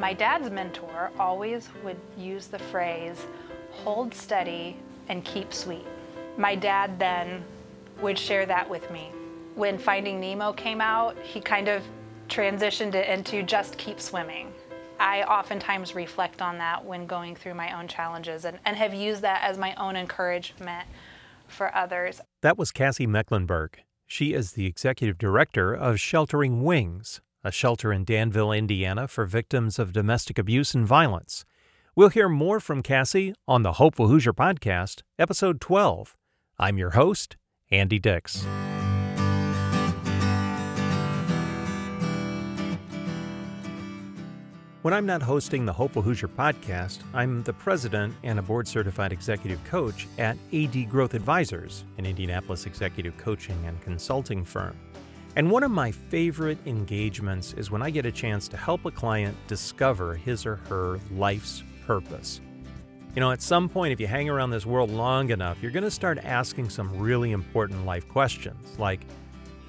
My dad's mentor always would use the phrase, hold steady and keep sweet. My dad then would share that with me. When Finding Nemo came out, he kind of transitioned it into just keep swimming. I oftentimes reflect on that when going through my own challenges and, and have used that as my own encouragement for others. That was Cassie Mecklenburg. She is the executive director of Sheltering Wings, a shelter in Danville, Indiana for victims of domestic abuse and violence. We'll hear more from Cassie on the Hopeful Hoosier podcast, episode 12. I'm your host, Andy Dix. When I'm not hosting the Hopeful Hoosier podcast, I'm the president and a board certified executive coach at AD Growth Advisors, an Indianapolis executive coaching and consulting firm. And one of my favorite engagements is when I get a chance to help a client discover his or her life's purpose. You know, at some point, if you hang around this world long enough, you're going to start asking some really important life questions like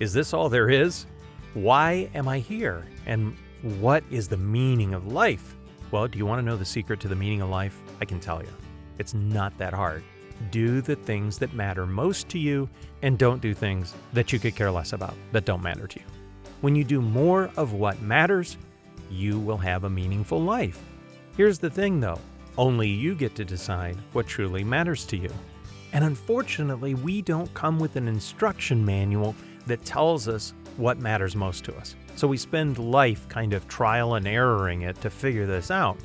Is this all there is? Why am I here? And what is the meaning of life? Well, do you want to know the secret to the meaning of life? I can tell you. It's not that hard. Do the things that matter most to you and don't do things that you could care less about that don't matter to you. When you do more of what matters, you will have a meaningful life. Here's the thing though only you get to decide what truly matters to you. And unfortunately, we don't come with an instruction manual that tells us what matters most to us. So we spend life kind of trial and erroring it to figure this out.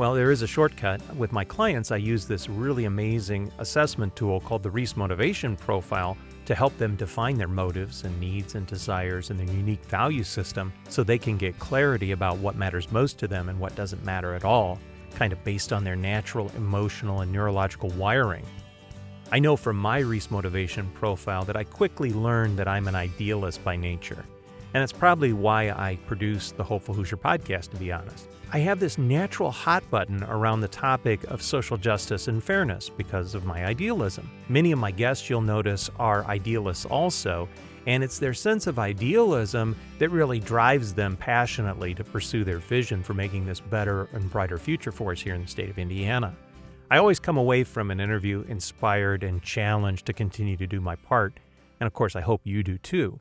Well, there is a shortcut. With my clients, I use this really amazing assessment tool called the Reiss Motivation Profile to help them define their motives and needs and desires and their unique value system so they can get clarity about what matters most to them and what doesn't matter at all, kind of based on their natural, emotional, and neurological wiring. I know from my Reiss Motivation Profile that I quickly learned that I'm an idealist by nature. And that's probably why I produce the Hopeful Hoosier podcast, to be honest. I have this natural hot button around the topic of social justice and fairness because of my idealism. Many of my guests, you'll notice, are idealists also, and it's their sense of idealism that really drives them passionately to pursue their vision for making this better and brighter future for us here in the state of Indiana. I always come away from an interview inspired and challenged to continue to do my part, and of course, I hope you do too.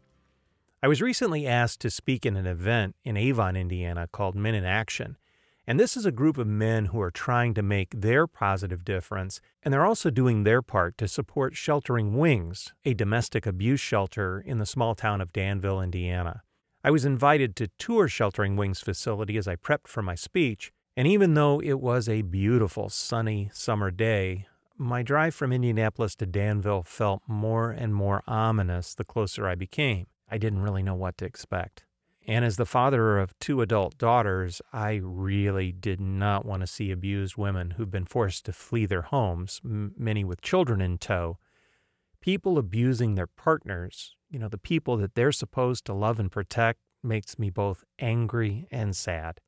I was recently asked to speak in an event in Avon, Indiana called Men in Action. And this is a group of men who are trying to make their positive difference, and they're also doing their part to support Sheltering Wings, a domestic abuse shelter in the small town of Danville, Indiana. I was invited to tour Sheltering Wings facility as I prepped for my speech, and even though it was a beautiful sunny summer day, my drive from Indianapolis to Danville felt more and more ominous the closer I became. I didn't really know what to expect. And as the father of two adult daughters, I really did not want to see abused women who've been forced to flee their homes, m- many with children in tow. People abusing their partners, you know, the people that they're supposed to love and protect, makes me both angry and sad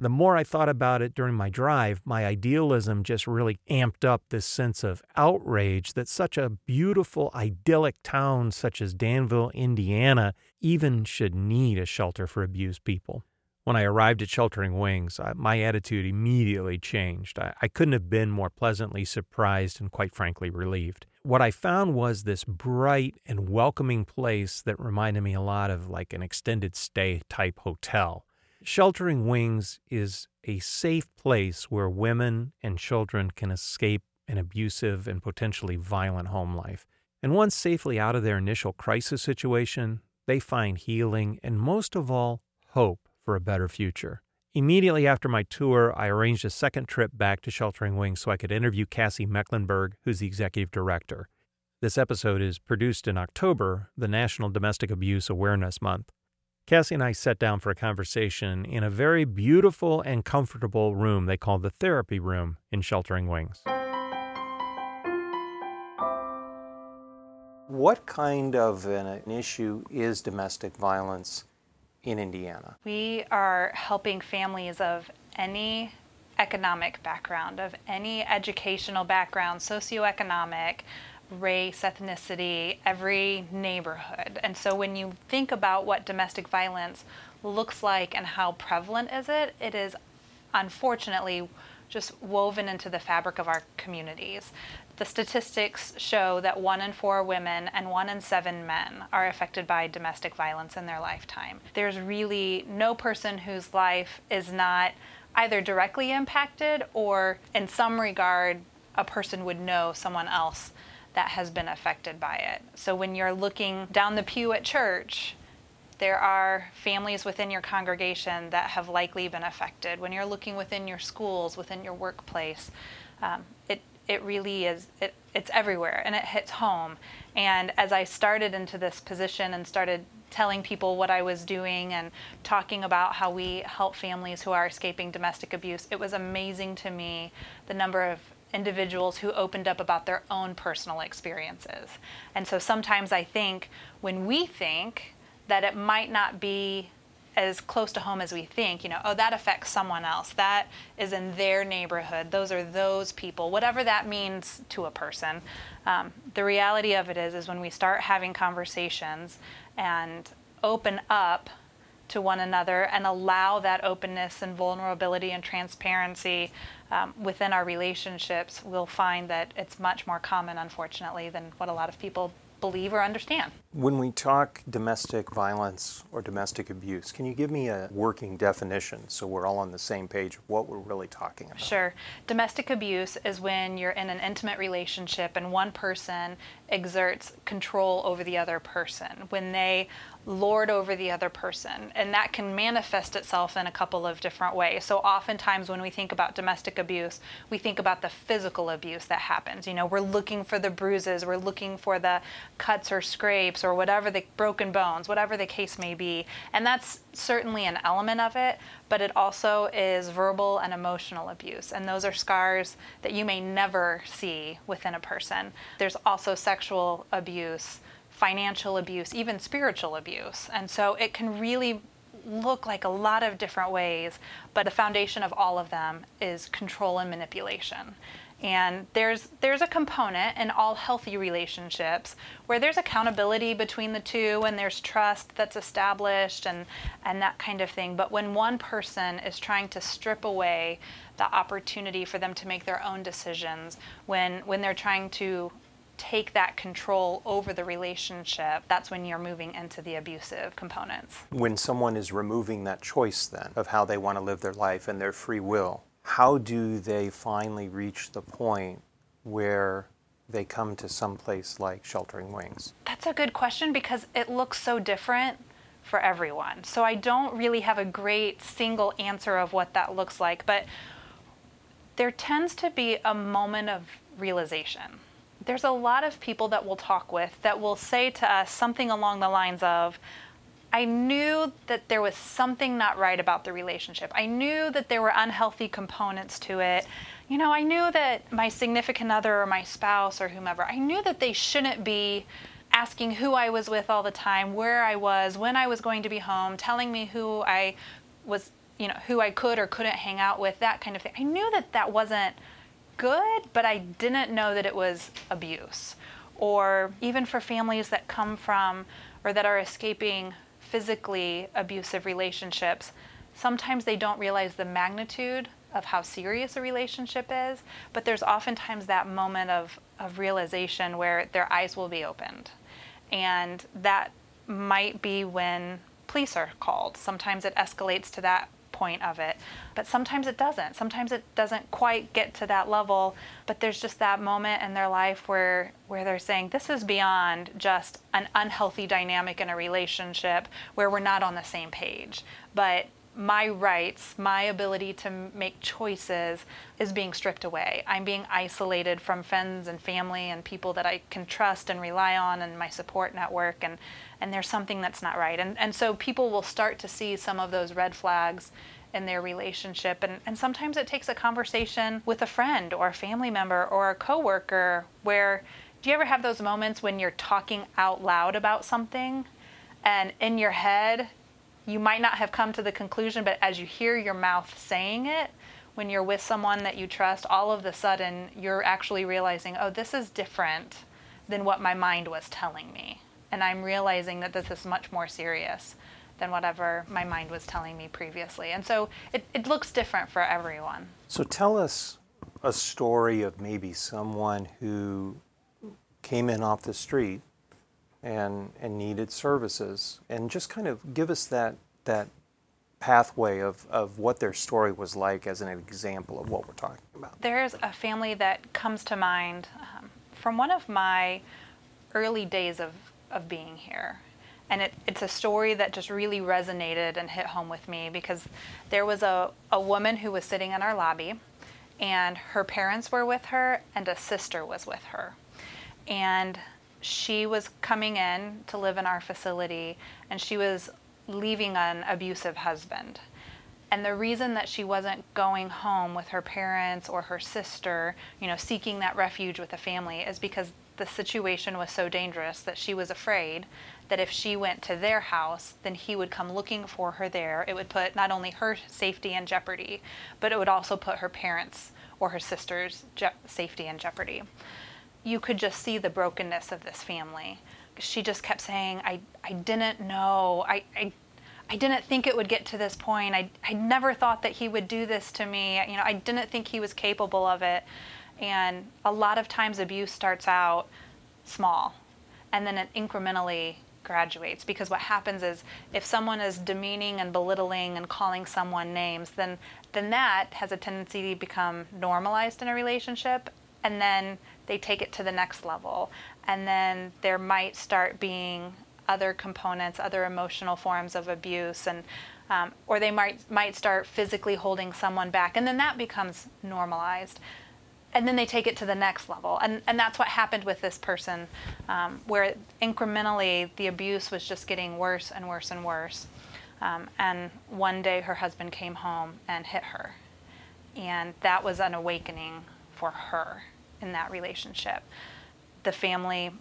the more I thought about it during my drive, my idealism just really amped up this sense of outrage that such a beautiful, idyllic town such as Danville, Indiana, even should need a shelter for abused people. When I arrived at Sheltering Wings, my attitude immediately changed. I, I couldn't have been more pleasantly surprised and, quite frankly, relieved. What I found was this bright and welcoming place that reminded me a lot of like an extended stay type hotel Sheltering Wings is a safe place where women and children can escape an abusive and potentially violent home life. And once safely out of their initial crisis situation, they find healing and, most of all, hope for a better future. Immediately after my tour, I arranged a second trip back to Sheltering Wings so I could interview Cassie Mecklenburg, who's the executive director. This episode is produced in October, the National Domestic Abuse Awareness Month. Cassie and I sat down for a conversation in a very beautiful and comfortable room they call the therapy room in Sheltering Wings. What kind of an issue is domestic violence in Indiana? We are helping families of any economic background, of any educational background, socioeconomic, race, ethnicity, every neighborhood. And so when you think about what domestic violence looks like and how prevalent is it, it is unfortunately just woven into the fabric of our communities. The statistics show that one in four women and one in seven men are affected by domestic violence in their lifetime. There's really no person whose life is not either directly impacted or, in some regard, a person would know someone else that has been affected by it. So when you're looking down the pew at church, there are families within your congregation that have likely been affected. When you're looking within your schools, within your workplace, um, it it really is it, it's everywhere and it hits home. And as I started into this position and started telling people what I was doing and talking about how we help families who are escaping domestic abuse, it was amazing to me the number of individuals who opened up about their own personal experiences. And so sometimes I think when we think that it might not be as close to home as we think, you know, oh, that affects someone else. That is in their neighborhood. Those are those people, whatever that means to a person. Um, the reality of it is, is when we start having conversations and open up to one another and allow that openness and vulnerability and transparency um, within our relationships, we'll find that it's much more common, unfortunately, than what a lot of people believe or understand. When we talk domestic violence or domestic abuse, can you give me a working definition so we're all on the same page of what we're really talking about? Sure. Domestic abuse is when you're in an intimate relationship and one person exerts control over the other person, when they lord over the other person. And that can manifest itself in a couple of different ways. So, oftentimes, when we think about domestic abuse, we think about the physical abuse that happens. You know, we're looking for the bruises, we're looking for the cuts or scrapes or whatever the broken bones, whatever the case may be. And that's certainly an element of it, but it also is verbal and emotional abuse. And those are scars that you may never see within a person. There's also sexual abuse financial abuse, even spiritual abuse. And so it can really look like a lot of different ways, but the foundation of all of them is control and manipulation. And there's there's a component in all healthy relationships where there's accountability between the two and there's trust that's established and and that kind of thing. But when one person is trying to strip away the opportunity for them to make their own decisions, when when they're trying to take that control over the relationship, that's when you're moving into the abusive components. When someone is removing that choice, then, of how they want to live their life and their free will, how do they finally reach the point where they come to some place like Sheltering Wings? That's a good question because it looks so different for everyone. So I don't really have a great single answer of what that looks like, but there tends to be a moment of realization there's a lot of people that we'll talk with that will say to us something along the lines of, I knew that there was something not right about the relationship. I knew that there were unhealthy components to it. You know, I knew that my significant other or my spouse or whomever, I knew that they shouldn't be asking who I was with all the time, where I was, when I was going to be home, telling me who I was, you know, who I could or couldn't hang out with, that kind of thing. I knew that that wasn't good, but I didn't know that it was abuse. Or even for families that come from or that are escaping physically abusive relationships, sometimes they don't realize the magnitude of how serious a relationship is, but there's oftentimes that moment of, of realization where their eyes will be opened. And that might be when police are called. Sometimes it escalates to that point of it. But sometimes it doesn't. Sometimes it doesn't quite get to that level, but there's just that moment in their life where where they're saying this is beyond just an unhealthy dynamic in a relationship where we're not on the same page. But my rights, my ability to make choices is being stripped away. I'm being isolated from friends and family and people that I can trust and rely on and my support network and and there's something that's not right. And and so people will start to see some of those red flags in their relationship and, and sometimes it takes a conversation with a friend or a family member or a coworker where do you ever have those moments when you're talking out loud about something and in your head you might not have come to the conclusion, but as you hear your mouth saying it, when you're with someone that you trust, all of a sudden you're actually realizing, oh, this is different than what my mind was telling me. And I'm realizing that this is much more serious than whatever my mind was telling me previously. And so it, it looks different for everyone. So tell us a story of maybe someone who came in off the street and, and needed services and just kind of give us that, that pathway of, of what their story was like as an example of what we're talking about. There's a family that comes to mind um, from one of my early days of, of being here. And it, it's a story that just really resonated and hit home with me because there was a, a woman who was sitting in our lobby, and her parents were with her, and a sister was with her. And she was coming in to live in our facility, and she was leaving an abusive husband. And the reason that she wasn't going home with her parents or her sister, you know, seeking that refuge with a family is because the situation was so dangerous that she was afraid that if she went to their house, then he would come looking for her there. It would put not only her safety in jeopardy, but it would also put her parents or her sister's je- safety in jeopardy. You could just see the brokenness of this family she just kept saying, I, I didn't know. I, I, I didn't think it would get to this point. I, I never thought that he would do this to me. You know, I didn't think he was capable of it. And a lot of times abuse starts out small and then it incrementally graduates because what happens is if someone is demeaning and belittling and calling someone names then then that has a tendency to become normalized in a relationship and then they take it to the next level. And then there might start being other components, other emotional forms of abuse, and um, or they might might start physically holding someone back, and then that becomes normalized, and then they take it to the next level, and and that's what happened with this person, um, where incrementally the abuse was just getting worse and worse and worse, um, and one day her husband came home and hit her, and that was an awakening for her in that relationship the family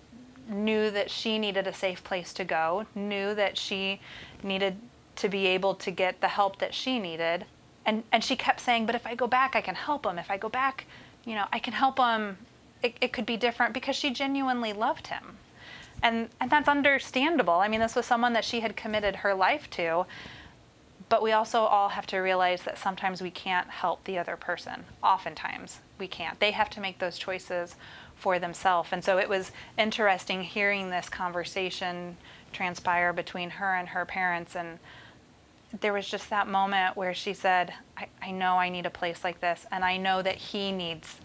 knew that she needed a safe place to go, knew that she needed to be able to get the help that she needed. And, and she kept saying, But if I go back, I can help him. If I go back, you know, I can help him. It, it could be different because she genuinely loved him. And, and that's understandable. I mean, this was someone that she had committed her life to. But we also all have to realize that sometimes we can't help the other person. Oftentimes, we can't. They have to make those choices for themselves. And so it was interesting hearing this conversation transpire between her and her parents. And there was just that moment where she said, I, I know I need a place like this, and I know that he needs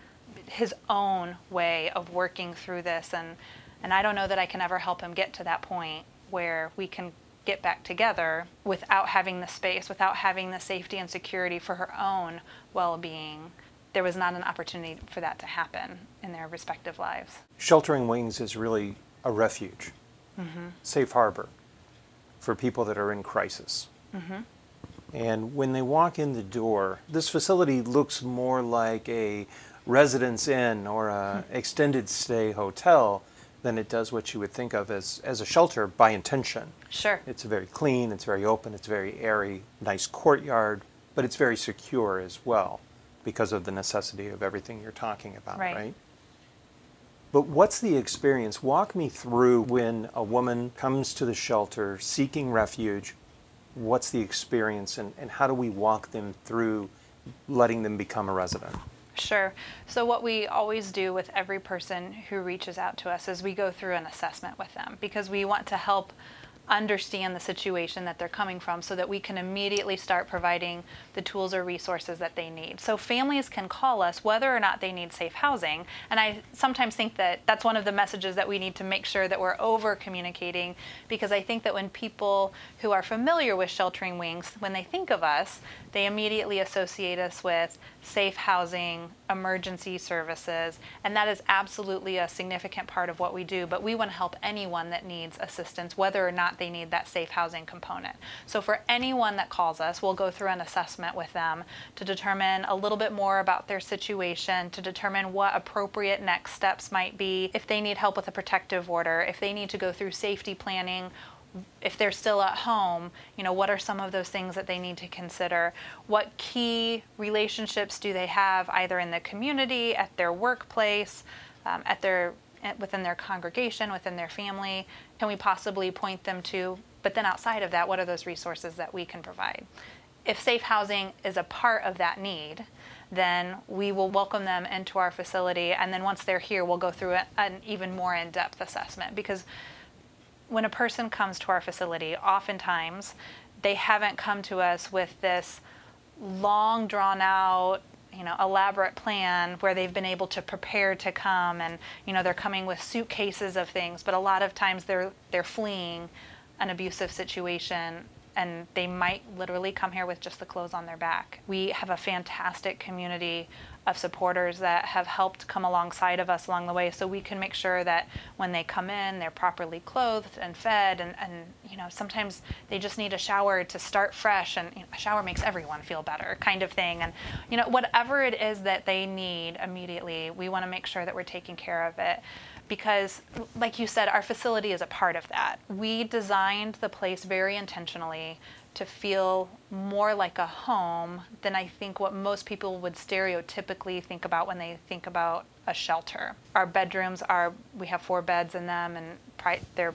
his own way of working through this. And, and I don't know that I can ever help him get to that point where we can get back together without having the space, without having the safety and security for her own well being there was not an opportunity for that to happen in their respective lives. Sheltering Wings is really a refuge, mm-hmm. safe harbor for people that are in crisis. Mm-hmm. And when they walk in the door, this facility looks more like a residence inn or a mm-hmm. extended stay hotel than it does what you would think of as, as a shelter by intention. Sure. It's very clean, it's very open, it's very airy, nice courtyard, but it's very secure as well because of the necessity of everything you're talking about, right? right? But what's the experience? Walk me through when a woman comes to the shelter seeking refuge. What's the experience, and, and how do we walk them through letting them become a resident? Sure. So, what we always do with every person who reaches out to us is we go through an assessment with them because we want to help understand the situation that they're coming from so that we can immediately start providing the tools or resources that they need. So families can call us whether or not they need safe housing. And I sometimes think that that's one of the messages that we need to make sure that we're over communicating because I think that when people who are familiar with sheltering wings, when they think of us, they immediately associate us with safe housing, emergency services, and that is absolutely a significant part of what we do. But we want to help anyone that needs assistance, whether or not they need that safe housing component. So, for anyone that calls us, we'll go through an assessment with them to determine a little bit more about their situation, to determine what appropriate next steps might be, if they need help with a protective order, if they need to go through safety planning if they're still at home, you know, what are some of those things that they need to consider? What key relationships do they have either in the community, at their workplace, um, at their within their congregation, within their family, can we possibly point them to? But then outside of that, what are those resources that we can provide? If safe housing is a part of that need, then we will welcome them into our facility. And then once they're here, we'll go through an even more in depth assessment because when a person comes to our facility, oftentimes they haven't come to us with this long drawn out you know elaborate plan where they've been able to prepare to come and you know they're coming with suitcases of things but a lot of times they're they're fleeing an abusive situation and they might literally come here with just the clothes on their back. We have a fantastic community of supporters that have helped come alongside of us along the way so we can make sure that when they come in they're properly clothed and fed and, and you know sometimes they just need a shower to start fresh and you know, a shower makes everyone feel better kind of thing and you know whatever it is that they need immediately we want to make sure that we're taking care of it because, like you said, our facility is a part of that. We designed the place very intentionally to feel more like a home than I think what most people would stereotypically think about when they think about a shelter. Our bedrooms are, we have four beds in them, and pri- they're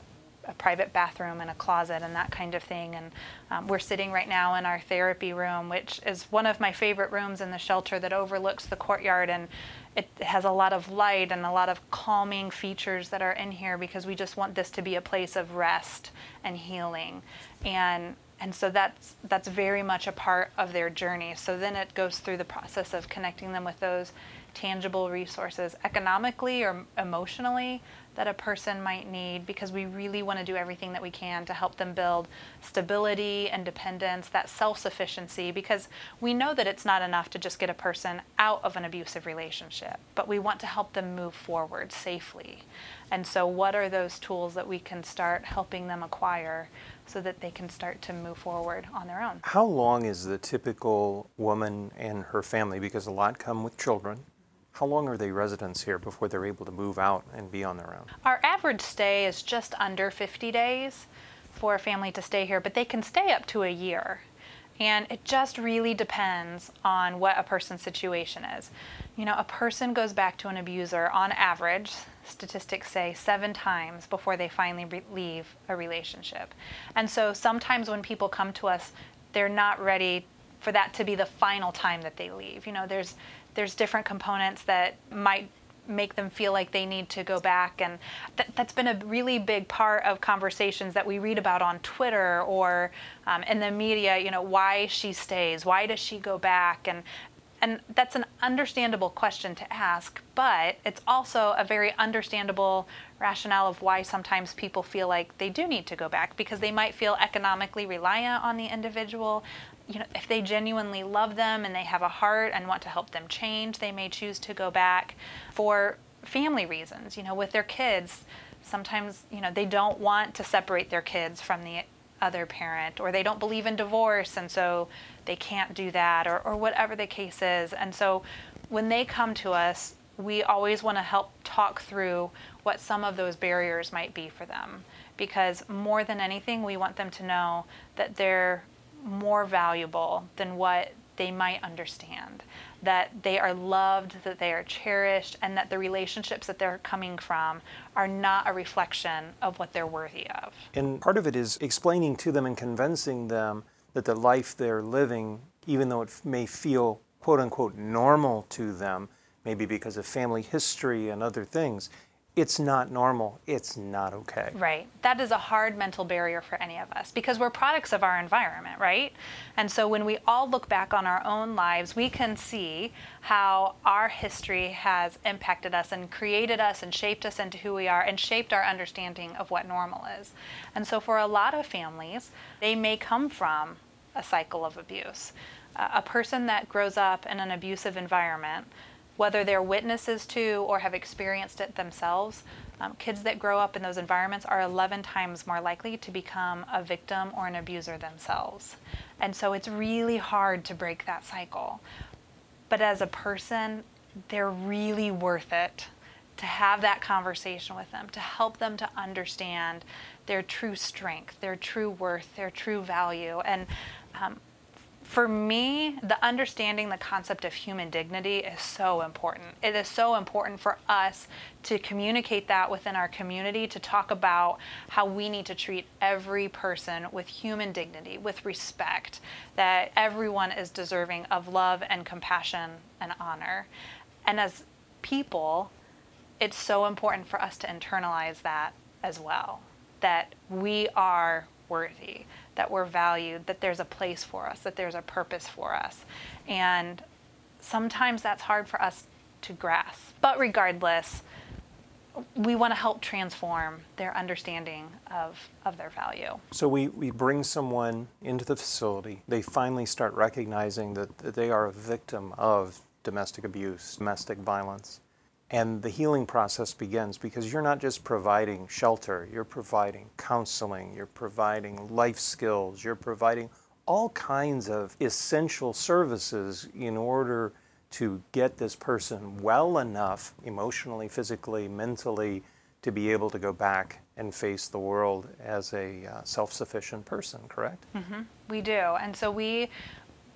a private bathroom and a closet and that kind of thing. And um, we're sitting right now in our therapy room, which is one of my favorite rooms in the shelter that overlooks the courtyard. And it has a lot of light and a lot of calming features that are in here because we just want this to be a place of rest and healing. And and so that's that's very much a part of their journey. So then it goes through the process of connecting them with those tangible resources economically or emotionally that a person might need because we really want to do everything that we can to help them build stability, independence, that self sufficiency, because we know that it's not enough to just get a person out of an abusive relationship, but we want to help them move forward safely. And so, what are those tools that we can start helping them acquire so that they can start to move forward on their own? How long is the typical woman and her family? Because a lot come with children how long are they residents here before they're able to move out and be on their own? Our average stay is just under 50 days for a family to stay here, but they can stay up to a year. And it just really depends on what a person's situation is. You know, a person goes back to an abuser on average, statistics say, seven times before they finally re- leave a relationship. And so sometimes when people come to us, they're not ready for that to be the final time that they leave. You know, there's there's different components that might make them feel like they need to go back and th- that's been a really big part of conversations that we read about on twitter or um, in the media you know why she stays why does she go back and and that's an understandable question to ask, but it's also a very understandable rationale of why sometimes people feel like they do need to go back because they might feel economically reliant on the individual you know, if they genuinely love them and they have a heart and want to help them change, they may choose to go back for family reasons, you know, with their kids. Sometimes, you know, they don't want to separate their kids from the other parent or they don't believe in divorce and so they can't do that or, or whatever the case is. And so when they come to us, we always want to help talk through what some of those barriers might be for them because more than anything, we want them to know that they're more valuable than what they might understand. That they are loved, that they are cherished, and that the relationships that they're coming from are not a reflection of what they're worthy of. And part of it is explaining to them and convincing them that the life they're living, even though it may feel quote unquote normal to them, maybe because of family history and other things, it's not normal, it's not okay. Right. That is a hard mental barrier for any of us because we're products of our environment, right? And so when we all look back on our own lives, we can see how our history has impacted us and created us and shaped us into who we are and shaped our understanding of what normal is. And so for a lot of families, they may come from a cycle of abuse. A person that grows up in an abusive environment whether they're witnesses to or have experienced it themselves, um, kids that grow up in those environments are 11 times more likely to become a victim or an abuser themselves. And so it's really hard to break that cycle. But as a person, they're really worth it to have that conversation with them, to help them to understand their true strength, their true worth, their true value. And um, for me, the understanding the concept of human dignity is so important. It is so important for us to communicate that within our community, to talk about how we need to treat every person with human dignity, with respect, that everyone is deserving of love and compassion and honor. And as people, it's so important for us to internalize that as well, that we are worthy, that we're valued, that there's a place for us, that there's a purpose for us. And sometimes that's hard for us to grasp. But regardless, we want to help transform their understanding of, of their value. So we, we bring someone into the facility. They finally start recognizing that, that they are a victim of domestic abuse, domestic violence. And the healing process begins because you're not just providing shelter, you're providing counseling, you're providing life skills, you're providing all kinds of essential services in order to get this person well enough emotionally, physically, mentally to be able to go back and face the world as a uh, self sufficient person, correct? Mm-hmm. We do. And so we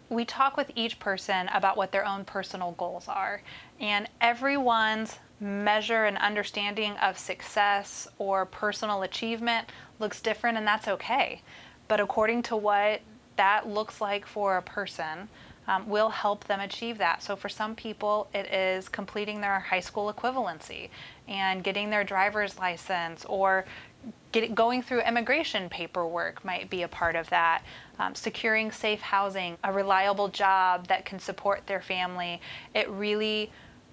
we talk with each person about what their own personal goals are. And everyone's measure and understanding of success or personal achievement looks different, and that's okay. But according to what that looks like for a person, um, will help them achieve that. So, for some people, it is completing their high school equivalency and getting their driver's license or get, going through immigration paperwork might be a part of that. Um, securing safe housing, a reliable job that can support their family. It really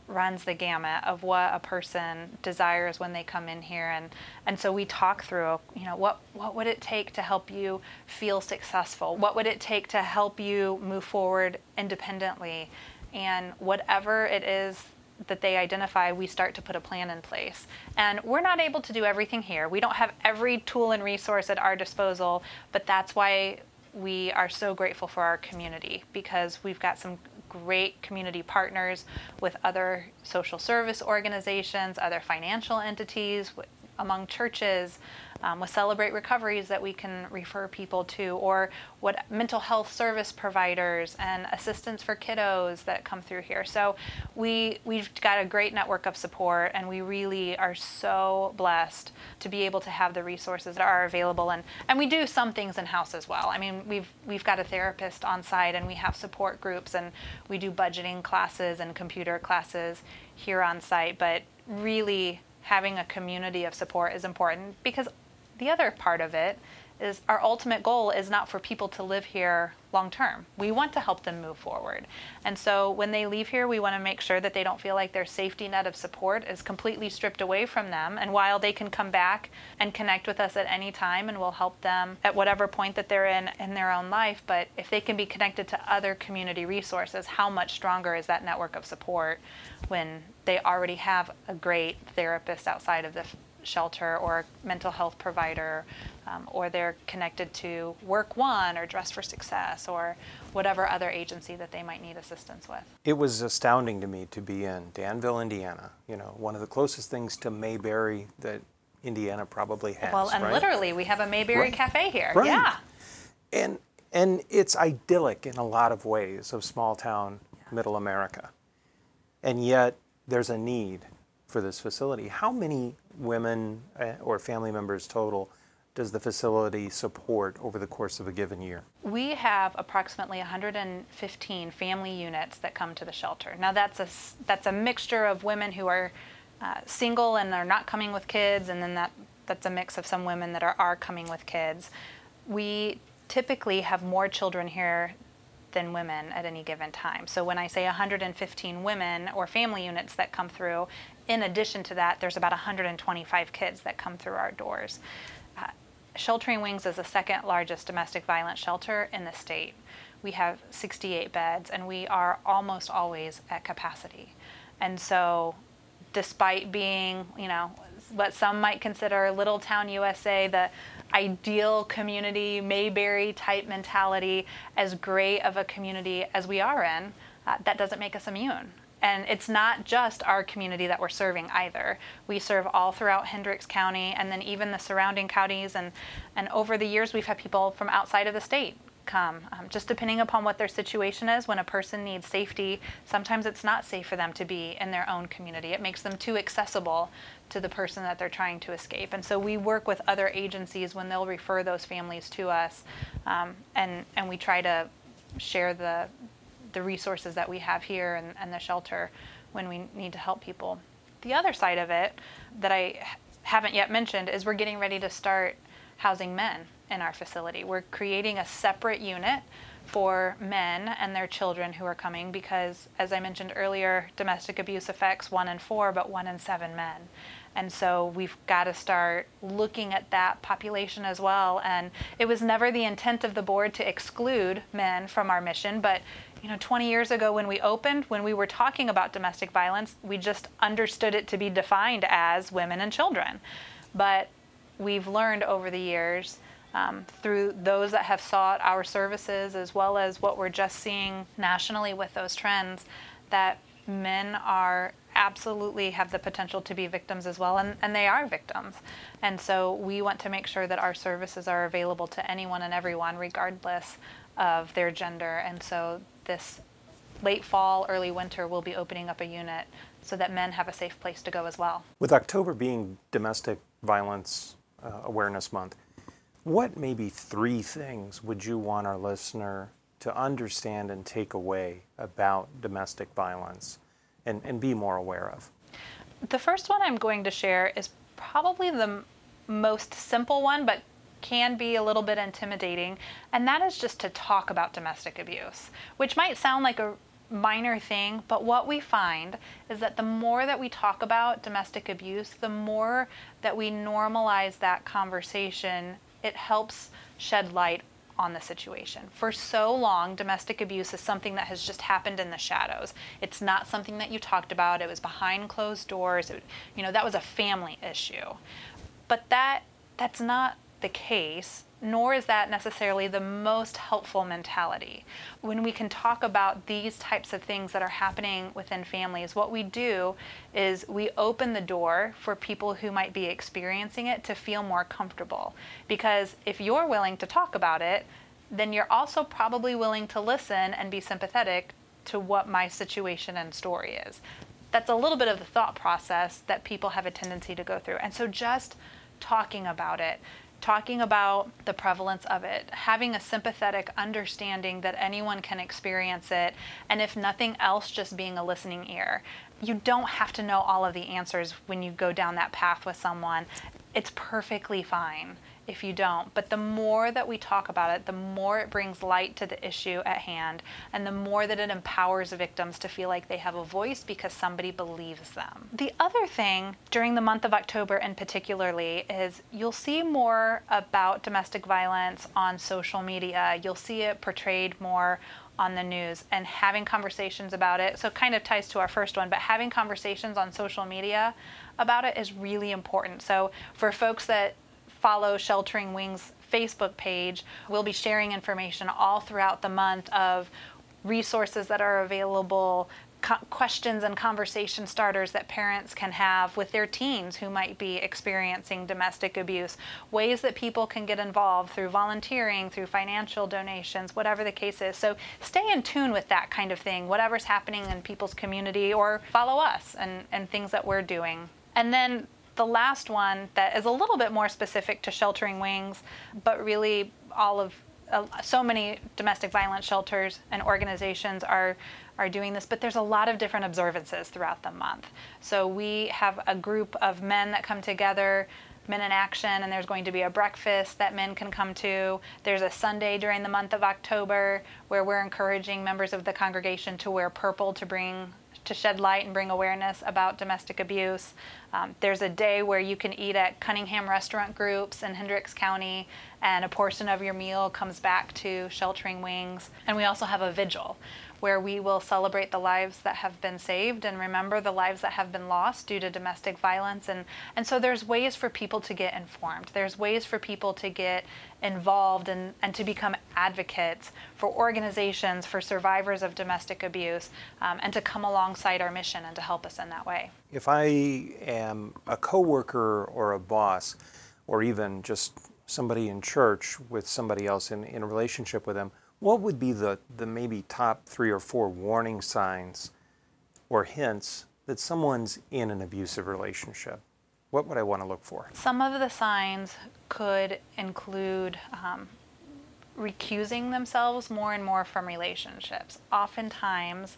runs the gamut of what a person desires when they come in here and and so we talk through you know what what would it take to help you feel successful what would it take to help you move forward independently and whatever it is that they identify, we start to put a plan in place. And we're not able to do everything here. We don't have every tool and resource at our disposal, but that's why we are so grateful for our community because we've got some great community partners with other social service organizations, other financial entities, among churches, um, with Celebrate Recoveries that we can refer people to, or what mental health service providers and assistance for kiddos that come through here. So we we've got a great network of support, and we really are so blessed to be able to have the resources that are available. And and we do some things in house as well. I mean, we've we've got a therapist on site, and we have support groups, and we do budgeting classes and computer classes here on site. But really having a community of support is important because the other part of it is our ultimate goal is not for people to live here long term. We want to help them move forward. And so when they leave here, we want to make sure that they don't feel like their safety net of support is completely stripped away from them. And while they can come back and connect with us at any time and we'll help them at whatever point that they're in in their own life, but if they can be connected to other community resources, how much stronger is that network of support when they already have a great therapist outside of the shelter or mental health provider, um, or they're connected to Work One or Dress for Success or whatever other agency that they might need assistance with. It was astounding to me to be in Danville, Indiana. You know, one of the closest things to Mayberry that Indiana probably has. Well, and right? literally, we have a Mayberry Right. Cafe here. Right. Yeah. and and it's idyllic in a lot of ways of small town middle America, and yet there's a need for this facility. How many women uh, or family members total does the facility support over the course of a given year? We have approximately 115 family units that come to the shelter. Now that's a that's a mixture of women who are uh, single and are not coming with kids, and then that that's a mix of some women that are are coming with kids. We typically have more children here than women at any given time. So when I say 115 women or family units that come through, in addition to that, there's about 125 kids that come through our doors. Uh, Sheltering Wings is the second largest domestic violence shelter in the state. We have 68 beds, and we are almost always at capacity. And so, despite being, you know, what some might consider Little Town USA, the ideal community, Mayberry type mentality, as great of a community as we are in, uh, that doesn't make us immune. And it's not just our community that we're serving either. We serve all throughout Hendricks County and then even the surrounding counties. And, and over the years, we've had people from outside of the state come. Um, just depending upon what their situation is, when a person needs safety, sometimes it's not safe for them to be in their own community. It makes them too accessible to the person that they're trying to escape. And so we work with other agencies when they'll refer those families to us, um, and, and we try to share the, the resources that we have here and, and the shelter when we need to help people. The other side of it that I haven't yet mentioned is we're getting ready to start housing men in our facility. We're creating a separate unit for men and their children who are coming because, as I mentioned earlier, domestic abuse affects one in four, but one in seven men. And so we've got to start looking at that population as well. And it was never the intent of the board to exclude men from our mission, but you know, 20 years ago when we opened, when we were talking about domestic violence, we just understood it to be defined as women and children. But we've learned over the years um, through those that have sought our services, as well as what we're just seeing nationally with those trends, that men are absolutely have the potential to be victims as well, and, and they are victims. And so we want to make sure that our services are available to anyone and everyone, regardless of their gender. And so this late fall, early winter, we'll be opening up a unit so that men have a safe place to go as well. With October being Domestic Violence uh, Awareness Month, what maybe three things would you want our listener to understand and take away about domestic violence and, and be more aware of? The first one I'm going to share is probably the m- most simple one, but can be a little bit intimidating, and that is just to talk about domestic abuse, which might sound like a minor thing, but what we find is that the more that we talk about domestic abuse, the more that we normalize that conversation, it helps shed light on the situation. For so long, domestic abuse is something that has just happened in the shadows. It's not something that you talked about. It was behind closed doors. It, you know, that was a family issue. But that that's not the case nor is that necessarily the most helpful mentality. When we can talk about these types of things that are happening within families, what we do is we open the door for people who might be experiencing it to feel more comfortable. Because if you're willing to talk about it, then you're also probably willing to listen and be sympathetic to what my situation and story is. That's a little bit of the thought process that people have a tendency to go through. And so just talking about it, talking about the prevalence of it, having a sympathetic understanding that anyone can experience it, and if nothing else, just being a listening ear. You don't have to know all of the answers when you go down that path with someone. It's perfectly fine if you don't. But the more that we talk about it, the more it brings light to the issue at hand, and the more that it empowers victims to feel like they have a voice because somebody believes them. The other thing during the month of October, and particularly, is you'll see more about domestic violence on social media. You'll see it portrayed more on the news and having conversations about it. So, it kind of ties to our first one, but having conversations on social media about it is really important. So, for folks that follow Sheltering Wings Facebook page. We'll be sharing information all throughout the month of resources that are available, co- questions and conversation starters that parents can have with their teens who might be experiencing domestic abuse, ways that people can get involved through volunteering, through financial donations, whatever the case is. So stay in tune with that kind of thing, whatever's happening in people's community, or follow us and, and things that we're doing. And then the last one that is a little bit more specific to sheltering wings, but really all of uh, so many domestic violence shelters and organizations are are doing this, but there's a lot of different observances throughout the month. So we have a group of men that come together, Men in Action, and there's going to be a breakfast that men can come to. There's a Sunday during the month of October where we're encouraging members of the congregation to wear purple to bring to shed light and bring awareness about domestic abuse. Um, there's a day where you can eat at Cunningham Restaurant Groups in Hendricks County, and a portion of your meal comes back to Sheltering Wings. And we also have a vigil where we will celebrate the lives that have been saved and remember the lives that have been lost due to domestic violence. And, and so there's ways for people to get informed. There's ways for people to get involved and, and to become advocates for organizations, for survivors of domestic abuse, um, and to come alongside our mission and to help us in that way. If I am a coworker or a boss, or even just somebody in church with somebody else in, in a relationship with them, What would be the, the maybe top three or four warning signs or hints that someone's in an abusive relationship? What would I want to look for? Some of the signs could include um, recusing themselves more and more from relationships. Oftentimes,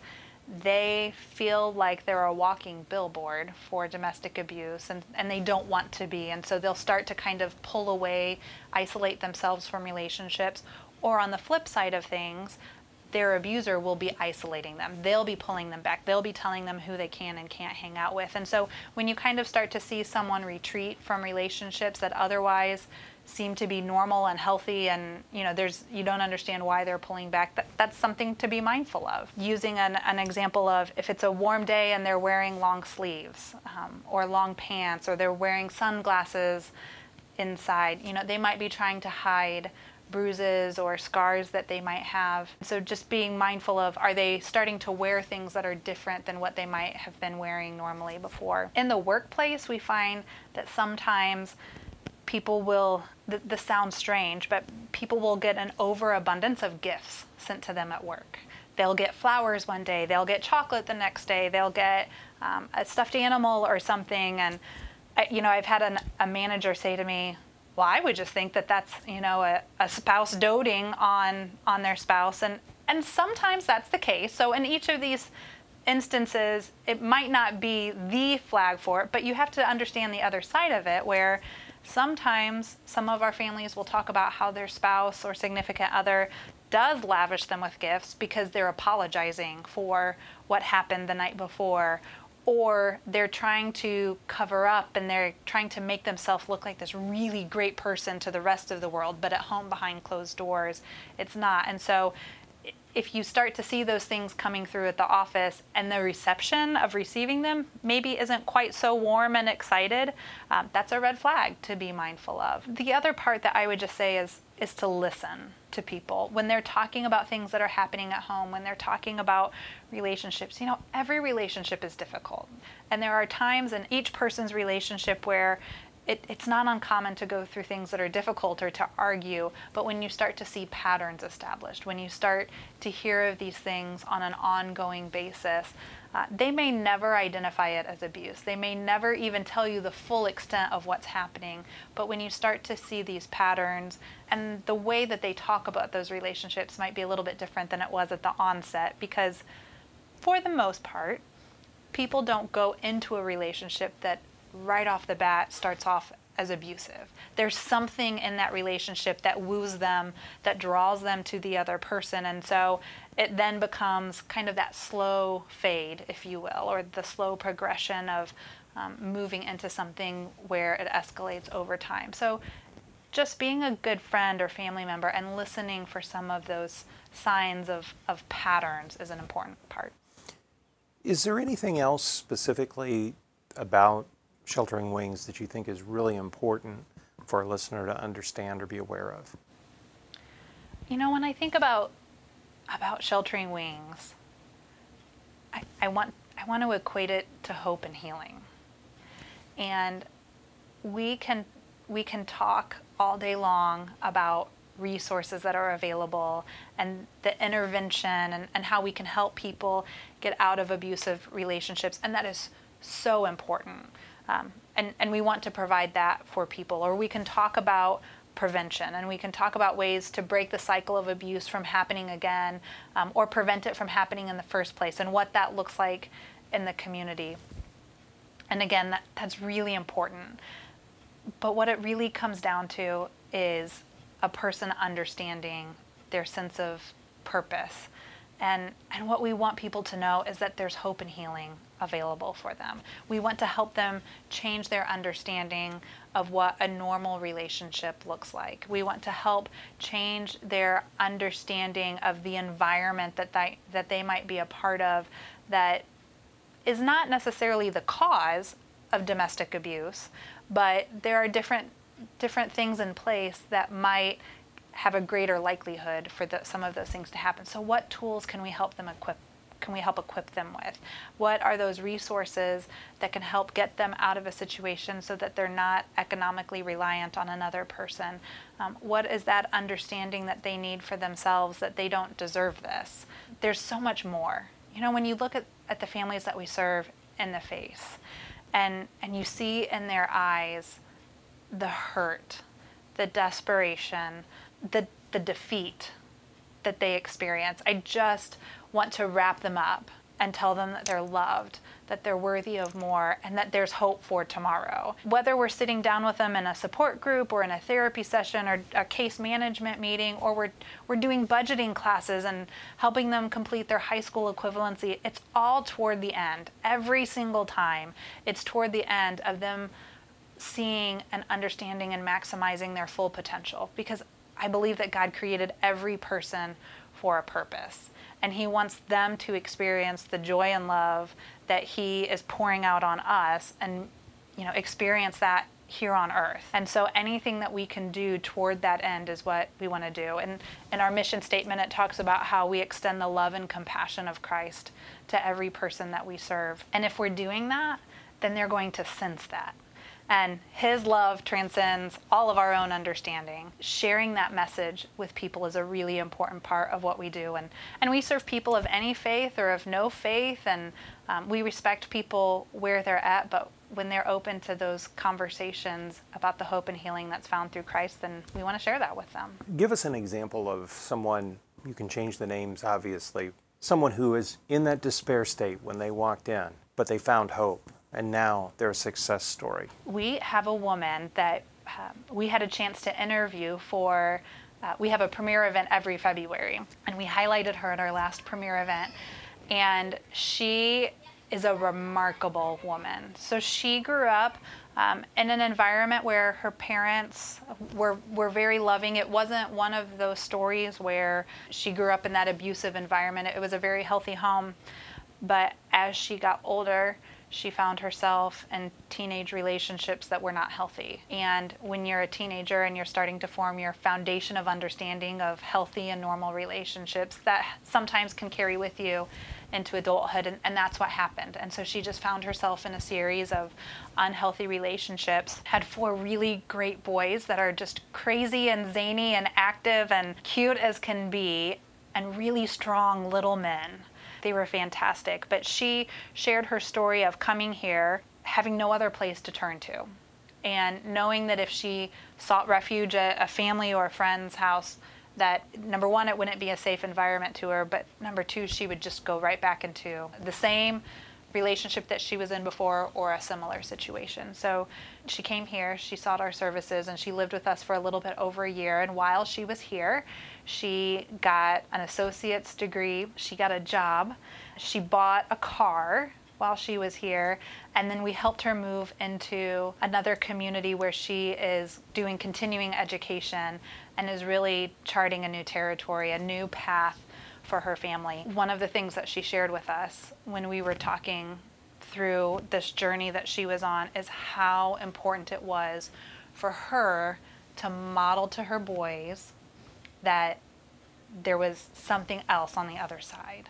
they feel like they're a walking billboard for domestic abuse and, and they don't want to be. And so they'll start to kind of pull away, isolate themselves from relationships. Or on the flip side of things, their abuser will be isolating them. They'll be pulling them back. They'll be telling them who they can and can't hang out with. And so when you kind of start to see someone retreat from relationships that otherwise seem to be normal and healthy and you know there's you don't understand why they're pulling back that, that's something to be mindful of using an, an example of if it's a warm day and they're wearing long sleeves um, or long pants or they're wearing sunglasses inside you know they might be trying to hide bruises or scars that they might have. So just being mindful of are they starting to wear things that are different than what they might have been wearing normally before. In the workplace, we find that sometimes people will th- this sounds strange, but people will get an overabundance of gifts sent to them at work. They'll get flowers one day, they'll get chocolate the next day, they'll get um, a stuffed animal or something. And, you know, I've had an, a manager say to me, well, I would just think that that's you know a, a spouse doting on on their spouse, and and sometimes that's the case. So in each of these instances, it might not be the flag for it, but you have to understand the other side of it, where sometimes some of our families will talk about how their spouse or significant other does lavish them with gifts because they're apologizing for what happened the night before or they're trying to cover up and they're trying to make themselves look like this really great person to the rest of the world, but at home behind closed doors, it's not. And so if you start to see those things coming through at the office and the reception of receiving them maybe isn't quite so warm and excited, um, that's a red flag to be mindful of. The other part that I would just say is is to listen to people when they're talking about things that are happening at home, when they're talking about relationships. You know, every relationship is difficult, and there are times in each person's relationship where it, it's not uncommon to go through things that are difficult or to argue, but when you start to see patterns established, when you start to hear of these things on an ongoing basis, uh, they may never identify it as abuse. They may never even tell you the full extent of what's happening. But when you start to see these patterns and the way that they talk about those relationships might be a little bit different than it was at the onset, because for the most part, people don't go into a relationship that right off the bat starts off as abusive. There's something in that relationship that woos them, that draws them to the other person. And so it then becomes kind of that slow fade, if you will, or the slow progression of um, moving into something where it escalates over time. So just being a good friend or family member and listening for some of those signs of, of patterns is an important part. Is there anything else specifically about sheltering wings that you think is really important for a listener to understand or be aware of? You know, when I think about about sheltering wings, I, I want I want to equate it to hope and healing. And we can we can talk all day long about resources that are available and the intervention and, and how we can help people get out of abusive relationships and that is so important um, and, and we want to provide that for people. Or we can talk about prevention and we can talk about ways to break the cycle of abuse from happening again um, or prevent it from happening in the first place and what that looks like in the community. And again, that, that's really important. But what it really comes down to is a person understanding their sense of purpose and, and what we want people to know is that there's hope and healing available for them. We want to help them change their understanding of what a normal relationship looks like. We want to help change their understanding of the environment that they, that they might be a part of that is not necessarily the cause of domestic abuse, but there are different different things in place that might have a greater likelihood for the, some of those things to happen. So, what tools can we help them equip can we help equip them with? What are those resources that can help get them out of a situation so that they're not economically reliant on another person? Um, what is that understanding that they need for themselves that they don't deserve this? There's so much more. You know, when you look at, at the families that we serve in the face and, and you see in their eyes the hurt, the desperation, the, the defeat that they experience. I just want to wrap them up and tell them that they're loved, that they're worthy of more, and that there's hope for tomorrow. Whether we're sitting down with them in a support group or in a therapy session or a case management meeting, or we're, we're doing budgeting classes and helping them complete their high school equivalency, it's all toward the end. Every single time, it's toward the end of them seeing and understanding and maximizing their full potential because I believe that God created every person for a purpose. And He wants them to experience the joy and love that He is pouring out on us and, you know, experience that here on earth. And so anything that we can do toward that end is what we want to do. And in our mission statement, it talks about how we extend the love and compassion of Christ to every person that we serve. And if we're doing that, then they're going to sense that. And His love transcends all of our own understanding. Sharing that message with people is a really important part of what we do. And, and we serve people of any faith or of no faith, and um, we respect people where they're at, but when they're open to those conversations about the hope and healing that's found through Christ, then we want to share that with them. Give us an example of someone, you can change the names obviously, someone who is in that despair state when they walked in, but they found hope and now they're a success story. We have a woman that um, we had a chance to interview for. Uh, we have a premiere event every February, and we highlighted her at our last premiere event. And she is a remarkable woman. So she grew up um, in an environment where her parents were, were very loving. It wasn't one of those stories where she grew up in that abusive environment, it was a very healthy home. But as she got older, she found herself in teenage relationships that were not healthy. And when you're a teenager and you're starting to form your foundation of understanding of healthy and normal relationships, that sometimes can carry with you into adulthood. And, and that's what happened. And so she just found herself in a series of unhealthy relationships, had four really great boys that are just crazy and zany and active and cute as can be, and really strong little men they were fantastic. But she shared her story of coming here, having no other place to turn to, and knowing that if she sought refuge at a family or a friend's house, that number one, it wouldn't be a safe environment to her, but number two, she would just go right back into the same relationship that she was in before or a similar situation. So she came here, she sought our services, and she lived with us for a little bit over a year. And while she was here, she got an associate's degree, she got a job, she bought a car while she was here, and then we helped her move into another community where she is doing continuing education and is really charting a new territory, a new path for her family. One of the things that she shared with us when we were talking through this journey that she was on is how important it was for her to model to her boys that there was something else on the other side.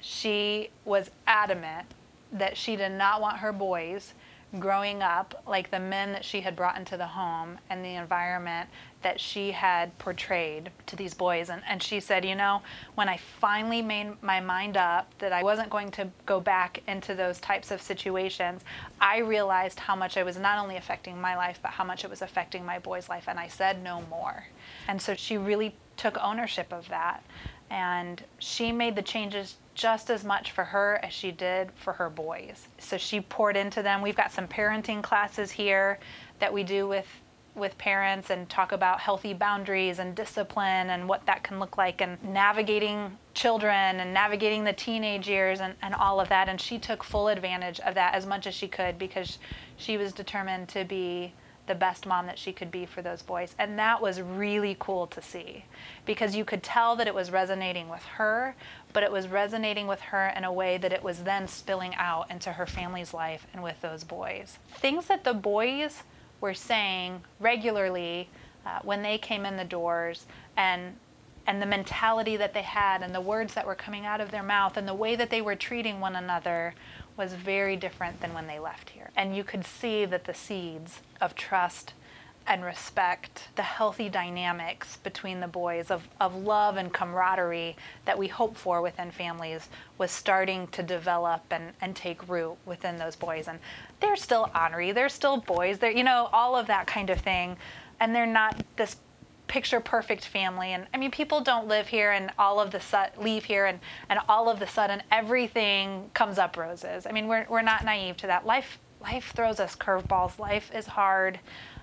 She was adamant that she did not want her boys growing up like the men that she had brought into the home and the environment that she had portrayed to these boys. And, and she said, You know, when I finally made my mind up that I wasn't going to go back into those types of situations, I realized how much I was not only affecting my life, but how much it was affecting my boy's life. And I said no more. And so she really took ownership of that. And she made the changes just as much for her as she did for her boys. So she poured into them. We've got some parenting classes here that we do with with parents and talk about healthy boundaries and discipline and what that can look like and navigating children and navigating the teenage years and, and all of that. And she took full advantage of that as much as she could because she was determined to be the best mom that she could be for those boys. And that was really cool to see because you could tell that it was resonating with her, but it was resonating with her in a way that it was then spilling out into her family's life and with those boys. Things that the boys were saying regularly uh, when they came in the doors and and the mentality that they had and the words that were coming out of their mouth and the way that they were treating one another was very different than when they left here. And you could see that the seeds of trust and respect, the healthy dynamics between the boys of, of love and camaraderie that we hope for within families was starting to develop and, and take root within those boys. And they're still ornery, they're still boys, they're, you know, all of that kind of thing. And they're not this picture perfect family. And i mean people don't live here and all of the su- leave here and, and all of the sudden everything comes up roses. I mean we're, we're not naive to that. Life life throws us curveballs. Life is hard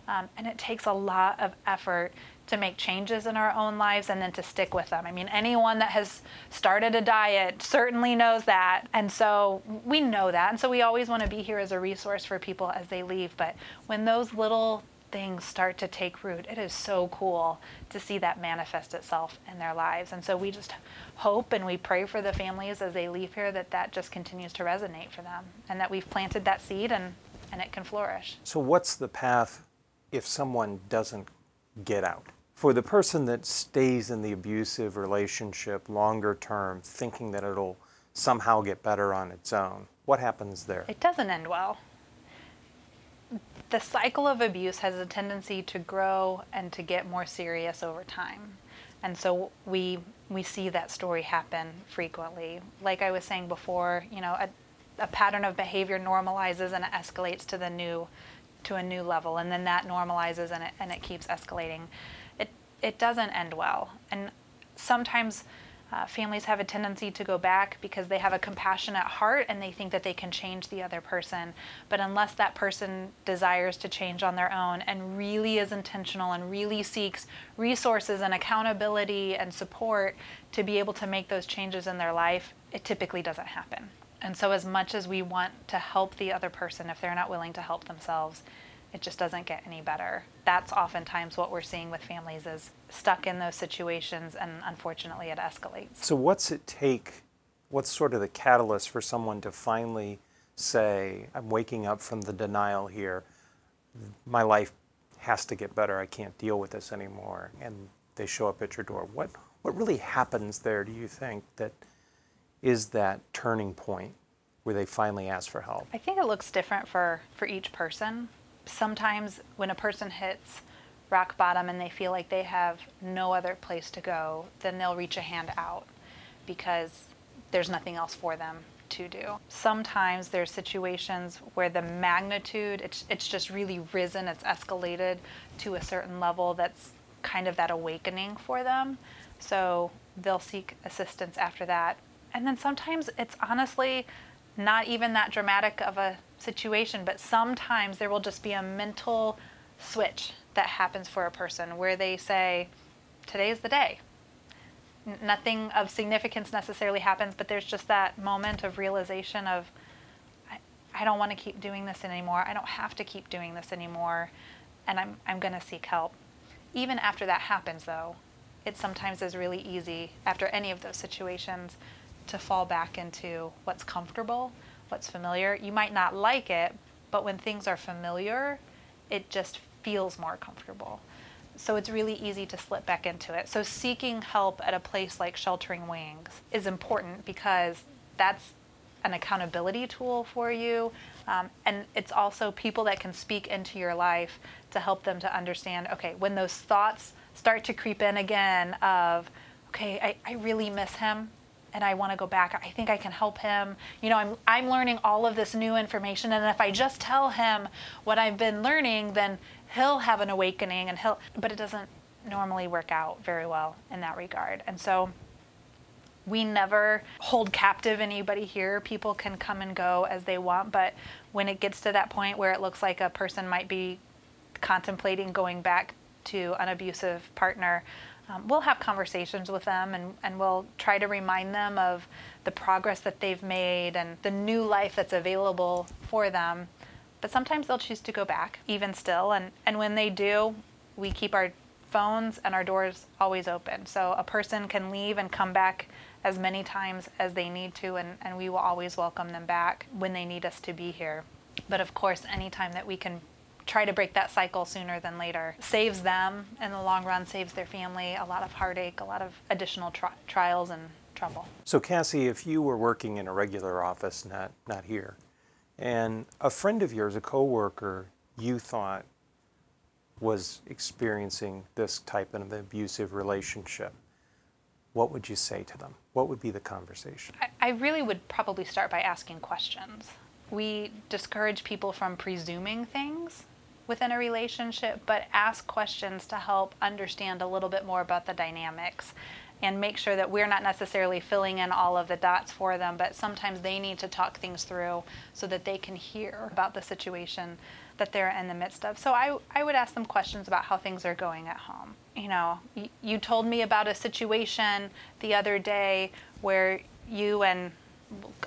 um, and it takes a lot of effort to make changes in our own lives and then to stick with them. I mean, anyone that has started a diet certainly knows that. And so we know that. And so we always want to be here as a resource for people as they leave. But when those little things start to take root, it is so cool to see that manifest itself in their lives. And so we just hope and we pray for the families as they leave here that that just continues to resonate for them and that we've planted that seed and, and it can flourish. So, what's the path if someone doesn't get out? For the person that stays in the abusive relationship longer term, thinking that it'll somehow get better on its own, what happens there? It doesn't end well the cycle of abuse has a tendency to grow and to get more serious over time. And so we we see that story happen frequently. Like I was saying before, you know, a, a pattern of behavior normalizes and escalates to the new to a new level and then that normalizes and it and it keeps escalating. It it doesn't end well. And sometimes uh, families have a tendency to go back because they have a compassionate heart and they think that they can change the other person. But unless that person desires to change on their own and really is intentional and really seeks resources and accountability and support to be able to make those changes in their life, it typically doesn't happen. And so, as much as we want to help the other person, if they're not willing to help themselves, it just doesn't get any better. That's oftentimes what we're seeing with families is stuck in those situations and unfortunately it escalates. So what's it take what's sort of the catalyst for someone to finally say I'm waking up from the denial here. My life has to get better. I can't deal with this anymore and they show up at your door. What what really happens there do you think that is that turning point where they finally ask for help? I think it looks different for for each person sometimes when a person hits rock bottom and they feel like they have no other place to go, then they'll reach a hand out because there's nothing else for them to do. Sometimes there's situations where the magnitude, it's, it's just really risen, it's escalated to a certain level that's kind of that awakening for them. So they'll seek assistance after that. And then sometimes it's honestly not even that dramatic of a situation, but sometimes there will just be a mental switch that happens for a person where they say, Today's the day. N- nothing of significance necessarily happens, but there's just that moment of realization of, I, I don't want to keep doing this anymore. I don't have to keep doing this anymore, and I'm, I'm going to seek help. Even after that happens, though, it sometimes is really easy after any of those situations to fall back into what's comfortable, what's familiar. You might not like it, but when things are familiar, it just feels more comfortable. So it's really easy to slip back into it. So seeking help at a place like Sheltering Wings is important because that's an accountability tool for you. Um, and it's also people that can speak into your life to help them to understand okay, when those thoughts start to creep in again of, okay, I, I really miss him and I want to go back. I think I can help him. You know, I'm I'm learning all of this new information and if I just tell him what I've been learning, then he'll have an awakening and he'll but it doesn't normally work out very well in that regard. And so we never hold captive anybody here. People can come and go as they want, but when it gets to that point where it looks like a person might be contemplating going back to an abusive partner, um, we'll have conversations with them and, and we'll try to remind them of the progress that they've made and the new life that's available for them. But sometimes they'll choose to go back, even still. And, and when they do, we keep our phones and our doors always open. So a person can leave and come back as many times as they need to, and, and we will always welcome them back when they need us to be here. But of course, anytime that we can try to break that cycle sooner than later. Saves them in the long run, saves their family a lot of heartache, a lot of additional tri- trials and trouble. So, Cassie, if you were working in a regular office, not, not here, and a friend of yours, a coworker, you thought was experiencing this type of abusive relationship, what would you say to them? What would be the conversation? I, I really would probably start by asking questions. We discourage people from presuming things within a relationship, but ask questions to help understand a little bit more about the dynamics and make sure that we're not necessarily filling in all of the dots for them, but sometimes they need to talk things through so that they can hear about the situation that they're in the midst of. So I, I would ask them questions about how things are going at home. You know, you, told me about a situation the other day where you and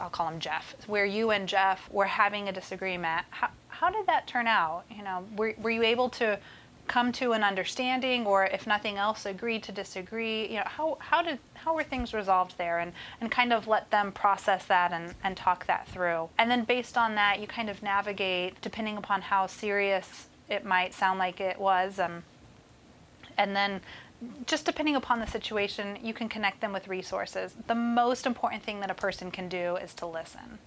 I'll call him Jeff, where you and Jeff were having a disagreement. How, how did that turn out? You know, were, were you able to come to an understanding or if nothing else agreed to disagree? You know how, how did how were things resolved there? And, and kind of let them process that and, and talk that through. And then based on that you kind of navigate depending upon how serious it might sound like it was um, and then just depending upon the situation you can connect them with resources. The most important thing that a person can do is to listen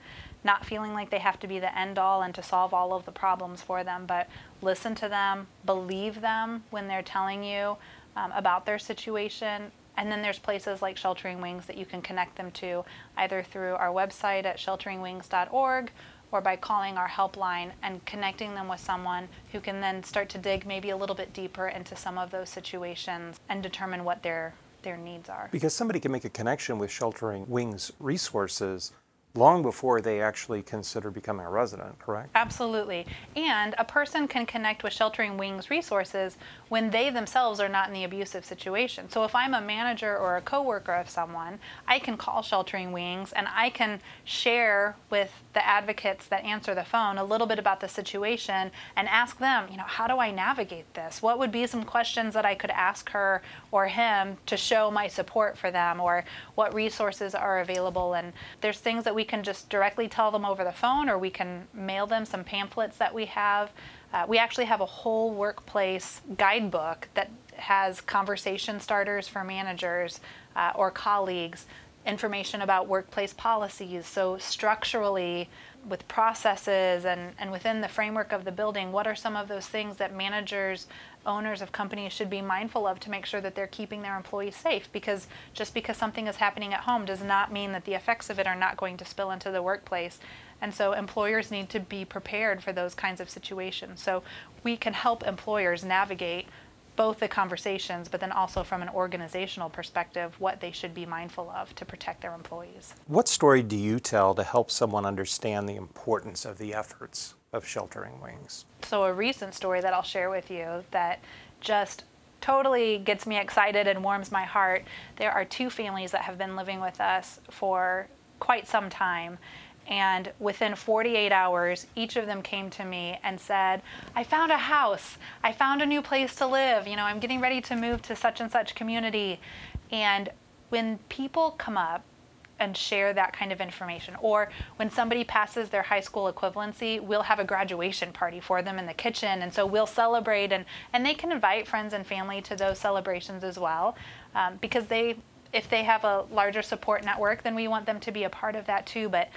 not feeling like they have to be the end all and to solve all of the problems for them, but listen to them, believe them when they're telling you um, about their situation. And then there's places like Sheltering Wings that you can connect them to either through our website at shelteringwings.org or by calling our helpline and connecting them with someone who can then start to dig maybe a little bit deeper into some of those situations and determine what their their needs are. Because somebody can make a connection with Sheltering Wings resources long before they actually consider becoming a resident, correct? Absolutely. And a person can connect with Sheltering Wings resources when they themselves are not in the abusive situation. So if I'm a manager or a coworker of someone, I can call Sheltering Wings and I can share with the advocates that answer the phone a little bit about the situation and ask them, you know, how do I navigate this? What would be some questions that I could ask her or him to show my support for them or what resources are available and there's things that we can just directly tell them over the phone or we can mail them some pamphlets that we have. Uh, we actually have a whole workplace guidebook that has conversation starters for managers uh, or colleagues, information about workplace policies. So, structurally, with processes and, and within the framework of the building, what are some of those things that managers, owners of companies should be mindful of to make sure that they're keeping their employees safe? Because just because something is happening at home does not mean that the effects of it are not going to spill into the workplace. And so employers need to be prepared for those kinds of situations. So we can help employers navigate both the conversations, but then also from an organizational perspective, what they should be mindful of to protect their employees. What story do you tell to help someone understand the importance of the efforts of Sheltering Wings? So, a recent story that I'll share with you that just totally gets me excited and warms my heart. There are two families that have been living with us for quite some time and within 48 hours, each of them came to me and said, I found a house. I found a new place to live. You know, I'm getting ready to move to such and such community. And when people come up and share that kind of information, or when somebody passes their high school equivalency, we'll have a graduation party for them in the kitchen. And so we'll celebrate, and, and they can invite friends and family to those celebrations as well um, because they if they have a larger support network, then we want them to be a part of that too. But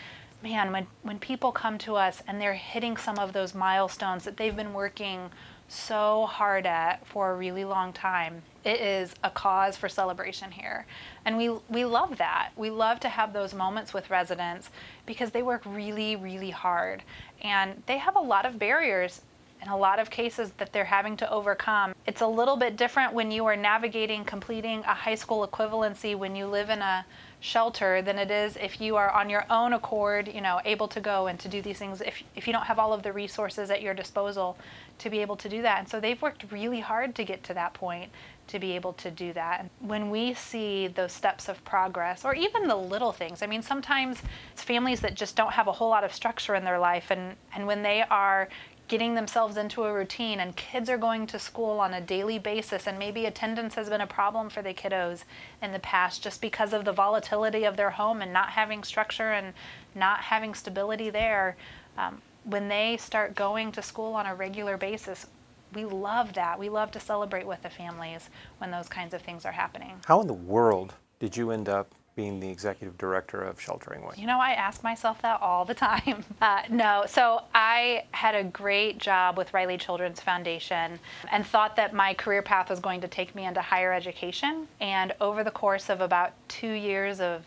man, when, when people come to us and they're hitting some of those milestones that they've been working so hard at for a really long time, it is a cause for celebration here. And we, we love that. We love to have those moments with residents because they work really, really hard. And they have a lot of barriers in a lot of cases that they're having to overcome. It's a little bit different when you are navigating completing a high school equivalency when you live in a shelter than it is if you are on your own accord, you know, able to go and to do these things if, if you don't have all of the resources at your disposal to be able to do that. And so they've worked really hard to get to that point to be able to do that. And when we see those steps of progress or even the little things, I mean, sometimes it's families that just don't have a whole lot of structure in their life and, and when they are getting themselves into a routine and kids are going to school on a daily basis and maybe attendance has been a problem for the kiddos in the past just because of the volatility of their home and not having structure and not having stability there um, when they start going to school on a regular basis, we love that. We love to celebrate with the families when those kinds of things are happening. How in the world did you end up being the executive director of Sheltering Way? You know, I ask myself that all the time. Uh, no, so I had a great job with Riley Children's Foundation and thought that my career path was going to take me into higher education. And over the course of about two years of,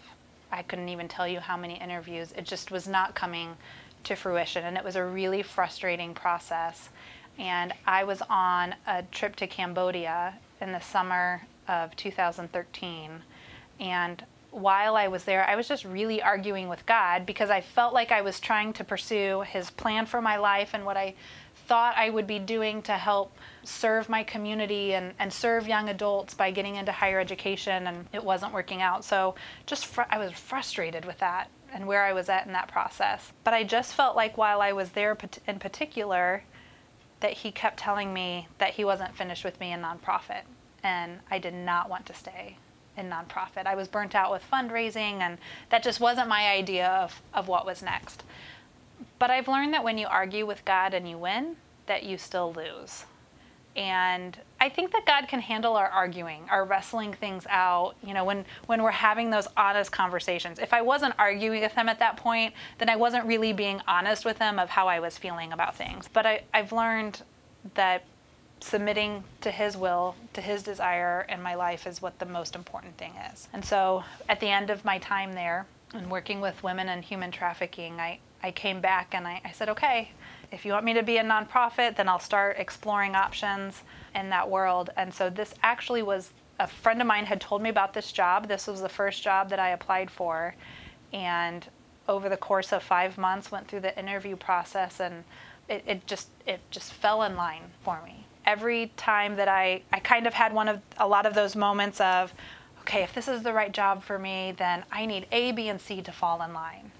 I couldn't even tell you how many interviews, it just was not coming to fruition. And it was a really frustrating process. And I was on a trip to Cambodia in the summer of 2013. And while I was there, I was just really arguing with God because I felt like I was trying to pursue His plan for my life and what I thought I would be doing to help serve my community and, and serve young adults by getting into higher education, and it wasn't working out. So just fr- I was frustrated with that and where I was at in that process. But I just felt like while I was there in particular, that He kept telling me that He wasn't finished with me in nonprofit, and I did not want to stay in nonprofit. I was burnt out with fundraising, and that just wasn't my idea of, of what was next. But I've learned that when you argue with God and you win, that you still lose. And I think that God can handle our arguing, our wrestling things out, you know, when, when we're having those honest conversations. If I wasn't arguing with him at that point, then I wasn't really being honest with him of how I was feeling about things. But I, I've learned that submitting to his will, to his desire in my life is what the most important thing is. And so at the end of my time there and working with women and human trafficking, I, I came back and I, I said, okay, if you want me to be a nonprofit, then I'll start exploring options in that world. And so this actually was a friend of mine had told me about this job. This was the first job that I applied for. And over the course of five months went through the interview process and it, it just it just fell in line for me every time that I, I kind of had one of a lot of those moments of, okay, if this is the right job for me, then I need A, B, and C to fall in line,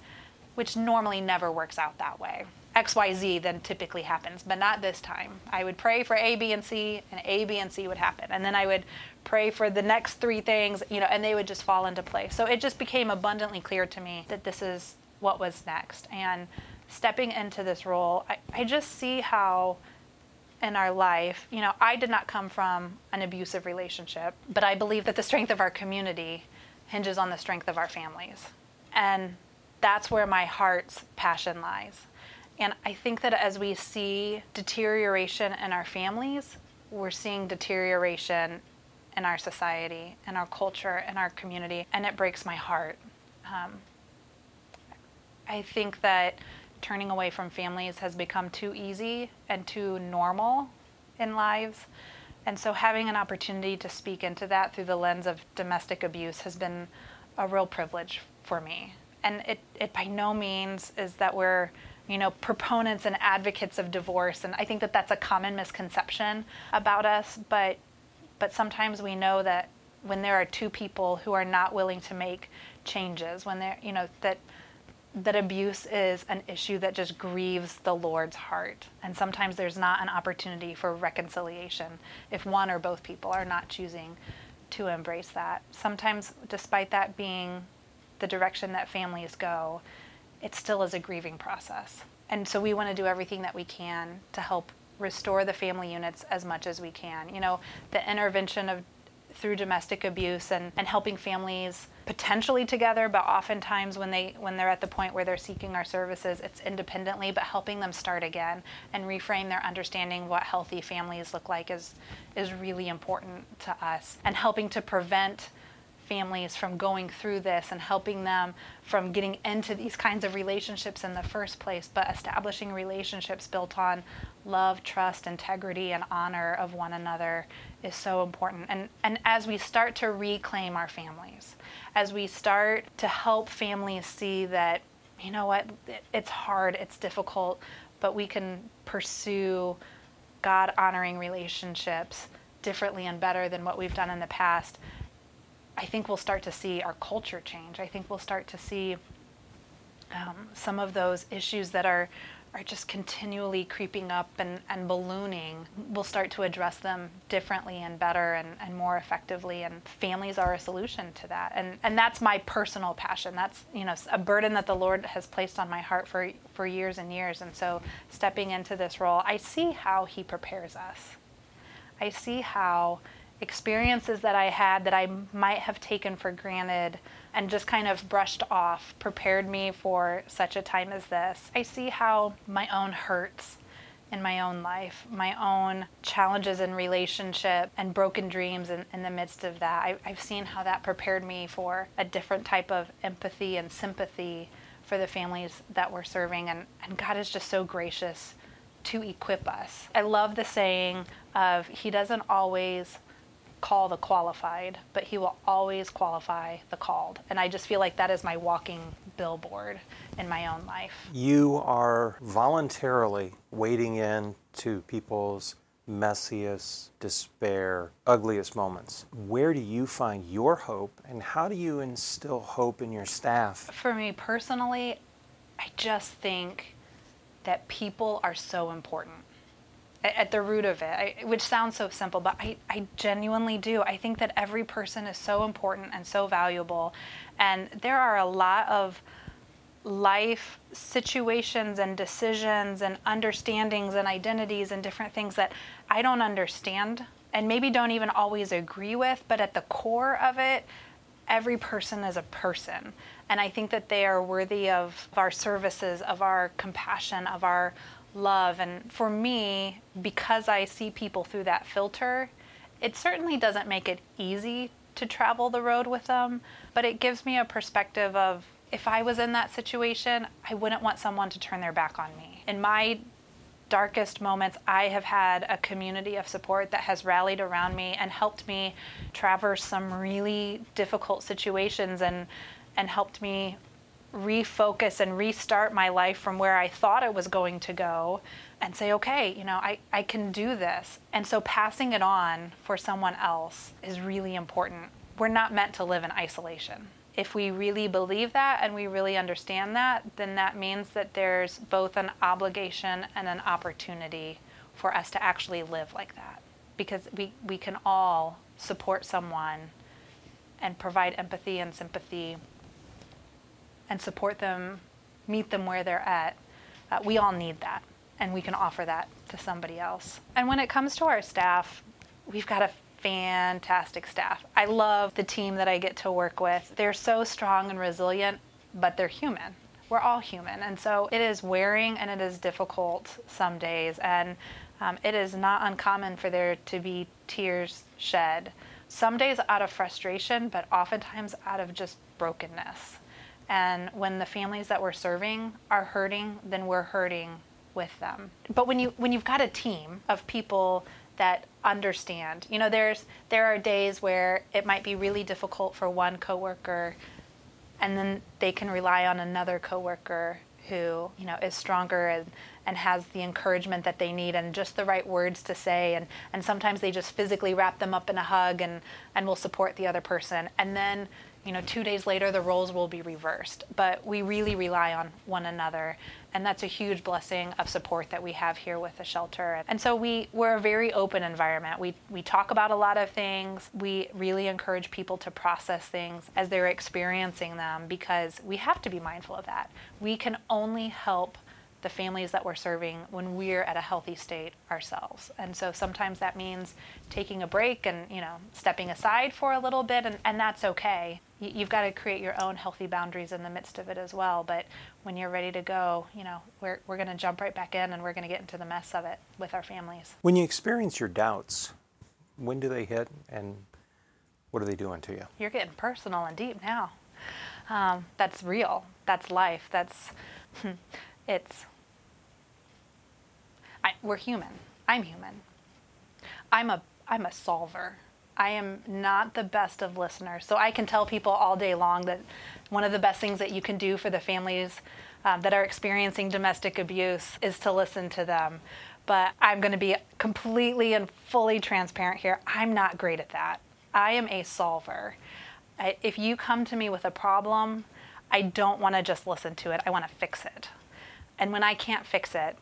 which normally never works out that way. XYZ then typically happens, but not this time. I would pray for A, B, and C, and A, B, and C would happen. And then I would pray for the next three things, you know, and they would just fall into place. So it just became abundantly clear to me that this is what was next. And stepping into this role, I, I just see how in our life, you know, I did not come from an abusive relationship, but I believe that the strength of our community hinges on the strength of our families. And that's where my heart's passion lies. And I think that as we see deterioration in our families, we're seeing deterioration in our society, in our culture, in our community, and it breaks my heart. Um, I think that turning away from families has become too easy and too normal in lives. And so having an opportunity to speak into that through the lens of domestic abuse has been a real privilege for me. And it, it by no means is that we're, you know, proponents and advocates of divorce. And I think that that's a common misconception about us. But, but sometimes we know that when there are two people who are not willing to make changes, when they're, you know, that that abuse is an issue that just grieves the Lord's heart. And sometimes there's not an opportunity for reconciliation if one or both people are not choosing to embrace that. Sometimes, despite that being the direction that families go, it still is a grieving process. And so we want to do everything that we can to help restore the family units as much as we can. You know, the intervention of through domestic abuse and, and helping families potentially together but oftentimes when they when they're at the point where they're seeking our services it's independently but helping them start again and reframe their understanding what healthy families look like is is really important to us and helping to prevent families from going through this and helping them from getting into these kinds of relationships in the first place, but establishing relationships built on love, trust, integrity, and honor of one another is so important. And, and as we start to reclaim our families, as we start to help families see that, you know what, it's hard, it's difficult, but we can pursue God honoring relationships differently and better than what we've done in the past I think we'll start to see our culture change. I think we'll start to see um, some of those issues that are are just continually creeping up and, and ballooning, we'll start to address them differently and better and, and more effectively. And families are a solution to that. And, and that's my personal passion. That's you know a burden that the Lord has placed on my heart for, for years and years. And so stepping into this role, I see how He prepares us. I see how experiences that I had that I might have taken for granted and just kind of brushed off prepared me for such a time as this. I see how my own hurts in my own life, my own challenges in relationship and broken dreams in, in the midst of that. I, I've seen how that prepared me for a different type of empathy and sympathy for the families that we're serving. And, and God is just so gracious to equip us. I love the saying of He doesn't always call the qualified, but he will always qualify the called. And I just feel like that is my walking billboard in my own life. You are voluntarily wading into people's messiest, despair, ugliest moments. Where do you find your hope and how do you instill hope in your staff? For me personally, I just think that people are so important at the root of it, I, which sounds so simple, but I, I genuinely do. I think that every person is so important and so valuable. And there are a lot of life situations and decisions and understandings and identities and different things that I don't understand and maybe don't even always agree with, but at the core of it, every person is a person. And I think that they are worthy of our services, of our compassion, of our love. And for me, because I see people through that filter, it certainly doesn't make it easy to travel the road with them, but it gives me a perspective of if I was in that situation, I wouldn't want someone to turn their back on me. In my darkest moments, I have had a community of support that has rallied around me and helped me traverse some really difficult situations and and helped me refocus and restart my life from where I thought it was going to go and say, okay, you know, I, I can do this. And so passing it on for someone else is really important. We're not meant to live in isolation. If we really believe that and we really understand that, then that means that there's both an obligation and an opportunity for us to actually live like that. Because we, we can all support someone and provide empathy and sympathy and support them, meet them where they're at. Uh, we all need that, and we can offer that to somebody else. And when it comes to our staff, we've got a fantastic staff. I love the team that I get to work with. They're so strong and resilient, but they're human. We're all human. And so it is wearing and it is difficult some days. And um, it is not uncommon for there to be tears shed. Some days out of frustration, but oftentimes out of just brokenness. And when the families that we're serving are hurting, then we're hurting with them. But when you when you've got a team of people that understand, you know, there's there are days where it might be really difficult for one coworker and then they can rely on another coworker who, you know, is stronger and, and has the encouragement that they need and just the right words to say and, and sometimes they just physically wrap them up in a hug and, and will support the other person. And then you know, two days later the roles will be reversed. But we really rely on one another, and that's a huge blessing of support that we have here with the shelter. And so we we're a very open environment. We we talk about a lot of things. We really encourage people to process things as they're experiencing them because we have to be mindful of that. We can only help the families that we're serving when we're at a healthy state ourselves. And so sometimes that means taking a break and, you know, stepping aside for a little bit, and, and that's okay. You've got to create your own healthy boundaries in the midst of it as well. But when you're ready to go, you know, we're, we're going to jump right back in and we're going to get into the mess of it with our families. When you experience your doubts, when do they hit and what are they doing to you? You're getting personal and deep now. Um, that's real. That's life. That's, it's I, we're human. I'm human. I'm a I'm a solver. I am not the best of listeners. So I can tell people all day long that one of the best things that you can do for the families um, that are experiencing domestic abuse is to listen to them. But I'm going to be completely and fully transparent here. I'm not great at that. I am a solver. I, if you come to me with a problem, I don't want to just listen to it. I want to fix it. And when I can't fix it,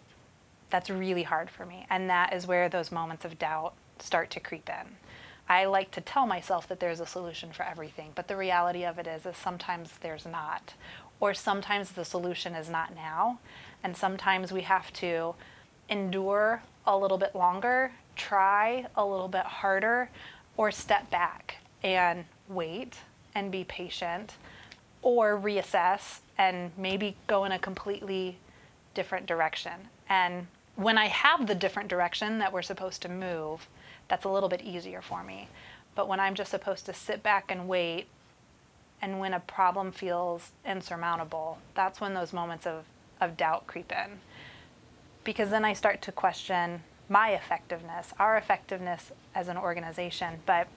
that's really hard for me. And that is where those moments of doubt start to creep in. I like to tell myself that there's a solution for everything, but the reality of it is, is sometimes there's not. Or sometimes the solution is not now, and sometimes we have to endure a little bit longer, try a little bit harder, or step back and wait and be patient, or reassess and maybe go in a completely different direction. And when I have the different direction that we're supposed to move, that's a little bit easier for me. But when I'm just supposed to sit back and wait, and when a problem feels insurmountable, that's when those moments of, of doubt creep in. Because then I start to question my effectiveness, our effectiveness as an organization. But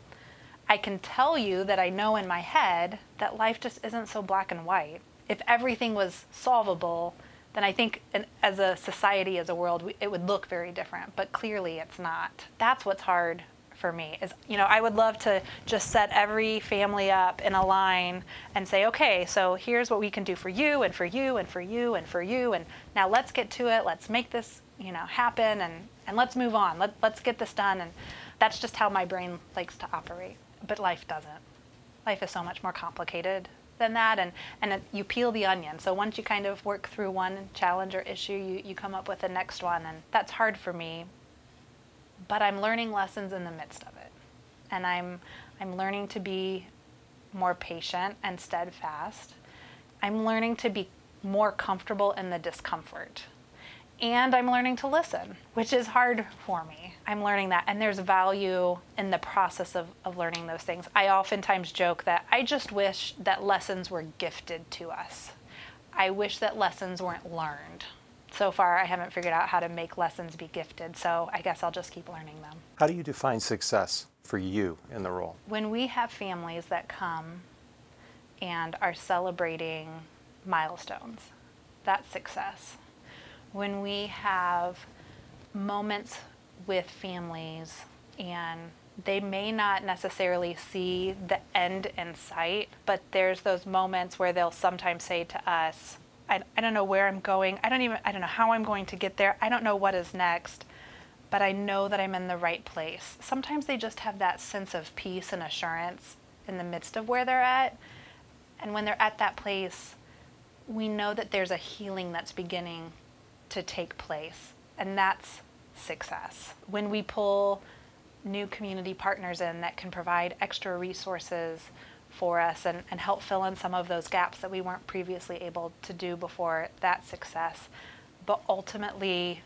I can tell you that I know in my head that life just isn't so black and white. If everything was solvable, then I think as a society, as a world, it would look very different. But clearly, it's not. That's what's hard for me. Is you know, I would love to just set every family up in a line and say, okay, so here's what we can do for you and for you and for you and for you, and now let's get to it. Let's make this you know happen and and let's move on. Let, let's get this done. And that's just how my brain likes to operate. But life doesn't. Life is so much more complicated than that and, and you peel the onion. So once you kind of work through one challenge or issue you, you come up with the next one and that's hard for me. But i'm learning lessons in the midst of it. And i'm i'm learning to be more patient and steadfast. I'm learning to be more comfortable in the discomfort and I'm learning to listen, which is hard for me. I'm learning that, and there's value in the process of, of learning those things. I oftentimes joke that I just wish that lessons were gifted to us. I wish that lessons weren't learned. So far, I haven't figured out how to make lessons be gifted, so I guess I'll just keep learning them. How do you define success for you in the role? When we have families that come and are celebrating milestones, that's success when we have moments with families and they may not necessarily see the end in sight, but there's those moments where they'll sometimes say to us, I, I don't know where I'm going. I don't even, I don't know how I'm going to get there. I don't know what is next, but I know that I'm in the right place. Sometimes they just have that sense of peace and assurance in the midst of where they're at. And when they're at that place, we know that there's a healing that's beginning to take place, and that's success. When we pull new community partners in that can provide extra resources for us and, and help fill in some of those gaps that we weren't previously able to do before, that's success. But ultimately,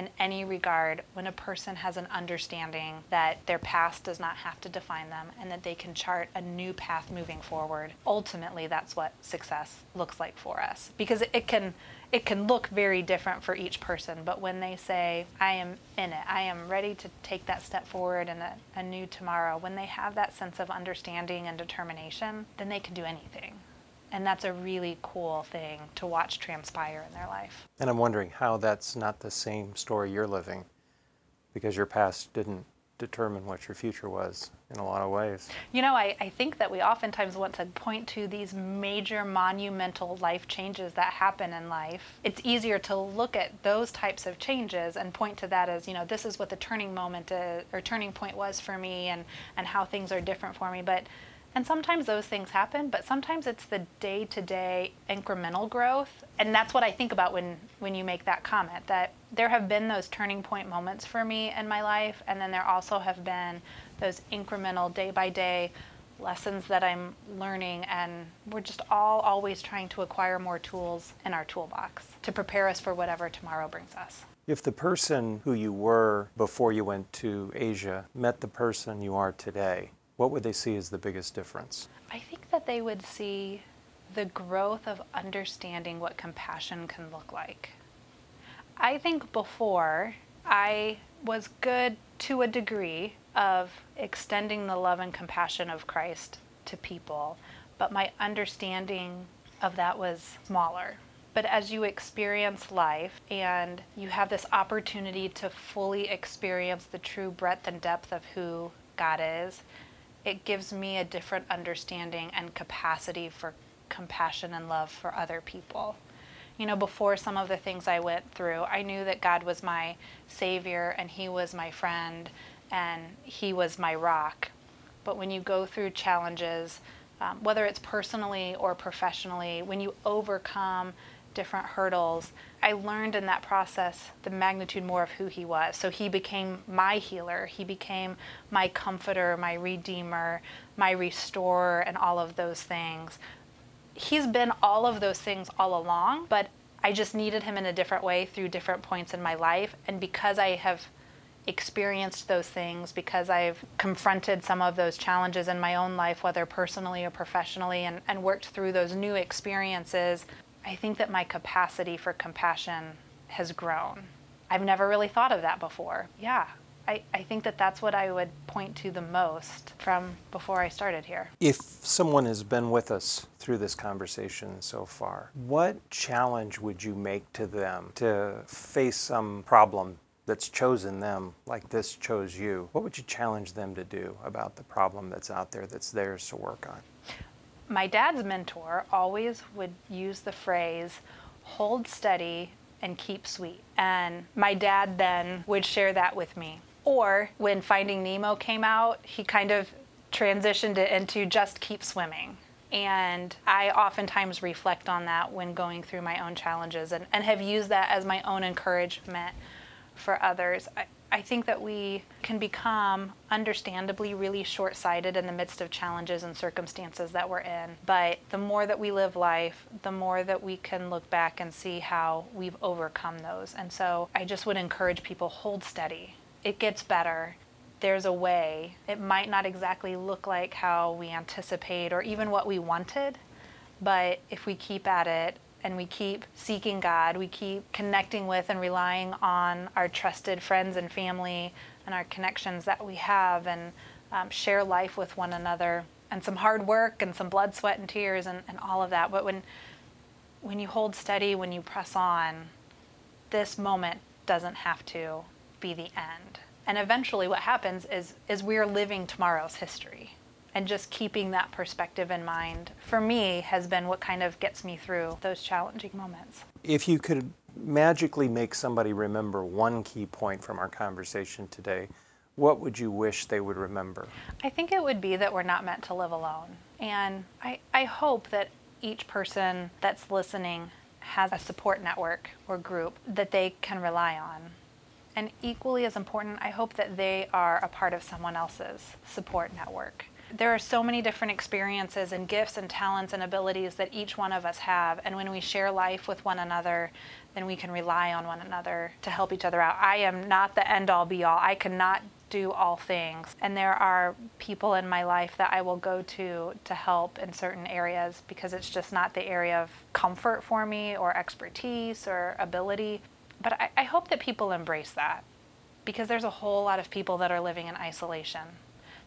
in any regard when a person has an understanding that their past does not have to define them and that they can chart a new path moving forward. Ultimately, that's what success looks like for us because it can it can look very different for each person, but when they say, I am in it, I am ready to take that step forward in a, a new tomorrow, when they have that sense of understanding and determination, then they can do anything. And that's a really cool thing to watch transpire in their life. And I'm wondering how that's not the same story you're living because your past didn't determine what your future was in a lot of ways. You know, I, I think that we oftentimes want to point to these major monumental life changes that happen in life. It's easier to look at those types of changes and point to that as, you know, this is what the turning moment is, or turning point was for me and, and how things are different for me. But and sometimes those things happen, but sometimes it's the day to day incremental growth. And that's what I think about when, when you make that comment that there have been those turning point moments for me in my life, and then there also have been those incremental day by day lessons that I'm learning. And we're just all always trying to acquire more tools in our toolbox to prepare us for whatever tomorrow brings us. If the person who you were before you went to Asia met the person you are today, what would they see as the biggest difference? I think that they would see the growth of understanding what compassion can look like. I think before I was good to a degree of extending the love and compassion of Christ to people, but my understanding of that was smaller. But as you experience life and you have this opportunity to fully experience the true breadth and depth of who God is, it gives me a different understanding and capacity for compassion and love for other people. You know, before some of the things I went through, I knew that God was my Savior and He was my friend and He was my rock. But when you go through challenges, um, whether it's personally or professionally, when you overcome different hurdles, I learned in that process the magnitude more of who he was. So he became my healer, he became my comforter, my redeemer, my restorer, and all of those things. He's been all of those things all along, but I just needed him in a different way through different points in my life. And because I have experienced those things, because I've confronted some of those challenges in my own life, whether personally or professionally, and, and worked through those new experiences, I think that my capacity for compassion has grown. I've never really thought of that before. Yeah, I, I think that that's what I would point to the most from before I started here. If someone has been with us through this conversation so far, what challenge would you make to them to face some problem that's chosen them like this chose you? What would you challenge them to do about the problem that's out there that's theirs to work on? My dad's mentor always would use the phrase hold steady and keep sweet. And my dad then would share that with me. Or when Finding Nemo came out, he kind of transitioned it into just keep swimming. And I oftentimes reflect on that when going through my own challenges and, and have used that as my own encouragement for others. I, I think that we can become understandably really short sighted in the midst of challenges and circumstances that we're in. But the more that we live life, the more that we can look back and see how we've overcome those. And so I just would encourage people hold steady. It gets better. There's a way. It might not exactly look like how we anticipate or even what we wanted, but if we keep at it, and we keep seeking God, we keep connecting with and relying on our trusted friends and family and our connections that we have and um, share life with one another and some hard work and some blood, sweat, and tears and, and all of that. But when, when you hold steady, when you press on, this moment doesn't have to be the end. And eventually, what happens is, is we're living tomorrow's history and just keeping that perspective in mind for me has been what kind of gets me through those challenging moments. If you could magically make somebody remember one key point from our conversation today, what would you wish they would remember? I think it would be that we're not meant to live alone. And I, I hope that each person that's listening has a support network or group that they can rely on. And equally as important, I hope that they are a part of someone else's support network there are so many different experiences and gifts and talents and abilities that each one of us have. And when we share life with one another, then we can rely on one another to help each other out. I am not the end all be all. I cannot do all things. And there are people in my life that I will go to to help in certain areas because it's just not the area of comfort for me or expertise or ability. But I, I hope that people embrace that because there's a whole lot of people that are living in isolation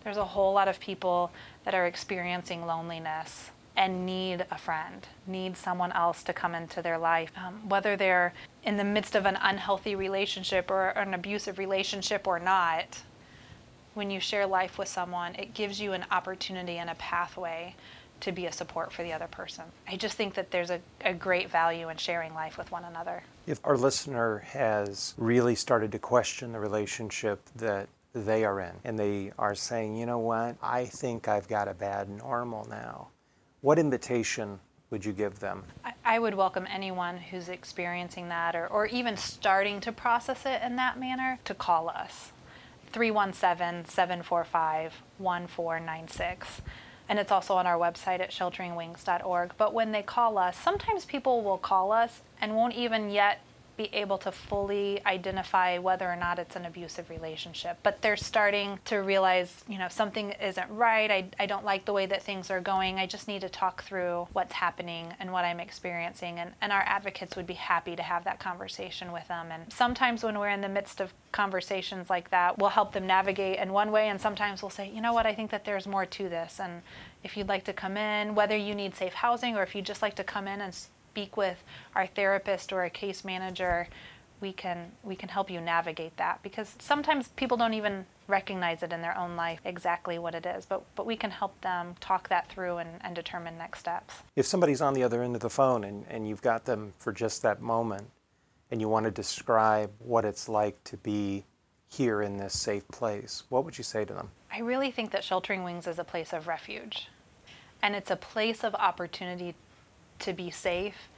there's a whole lot of people that are experiencing loneliness and need a friend, need someone else to come into their life. Um, whether they're in the midst of an unhealthy relationship or an abusive relationship or not, when you share life with someone, it gives you an opportunity and a pathway to be a support for the other person. I just think that there's a, a great value in sharing life with one another. If our listener has really started to question the relationship that they are in. And they are saying, you know what, I think I've got a bad normal now. What invitation would you give them? I, would welcome anyone who's experiencing that or, or even starting to process it in that manner to call us. 317 745 1496. And it's also on our website at shelteringwings.org. But when they call us, sometimes people will call us and won't even yet be able to fully identify whether or not it's an abusive relationship. But they're starting to realize, you know, something isn't right. I, I don't like the way that things are going. I just need to talk through what's happening and what I'm experiencing. And, and our advocates would be happy to have that conversation with them. And sometimes when we're in the midst of conversations like that, we'll help them navigate in one way. And sometimes we'll say, you know what, I think that there's more to this. And if you'd like to come in, whether you need safe housing or if you'd just like to come in and speak with our therapist or a case manager, we can we can help you navigate that because sometimes people don't even recognize it in their own life exactly what it is. But, but we can help them talk that through and, and determine next steps. If somebody's on the other end of the phone and, and you've got them for just that moment and you want to describe what it's like to be here in this safe place, what would you say to them? I really think that Sheltering Wings is a place of refuge. And it's a place of opportunity to be safe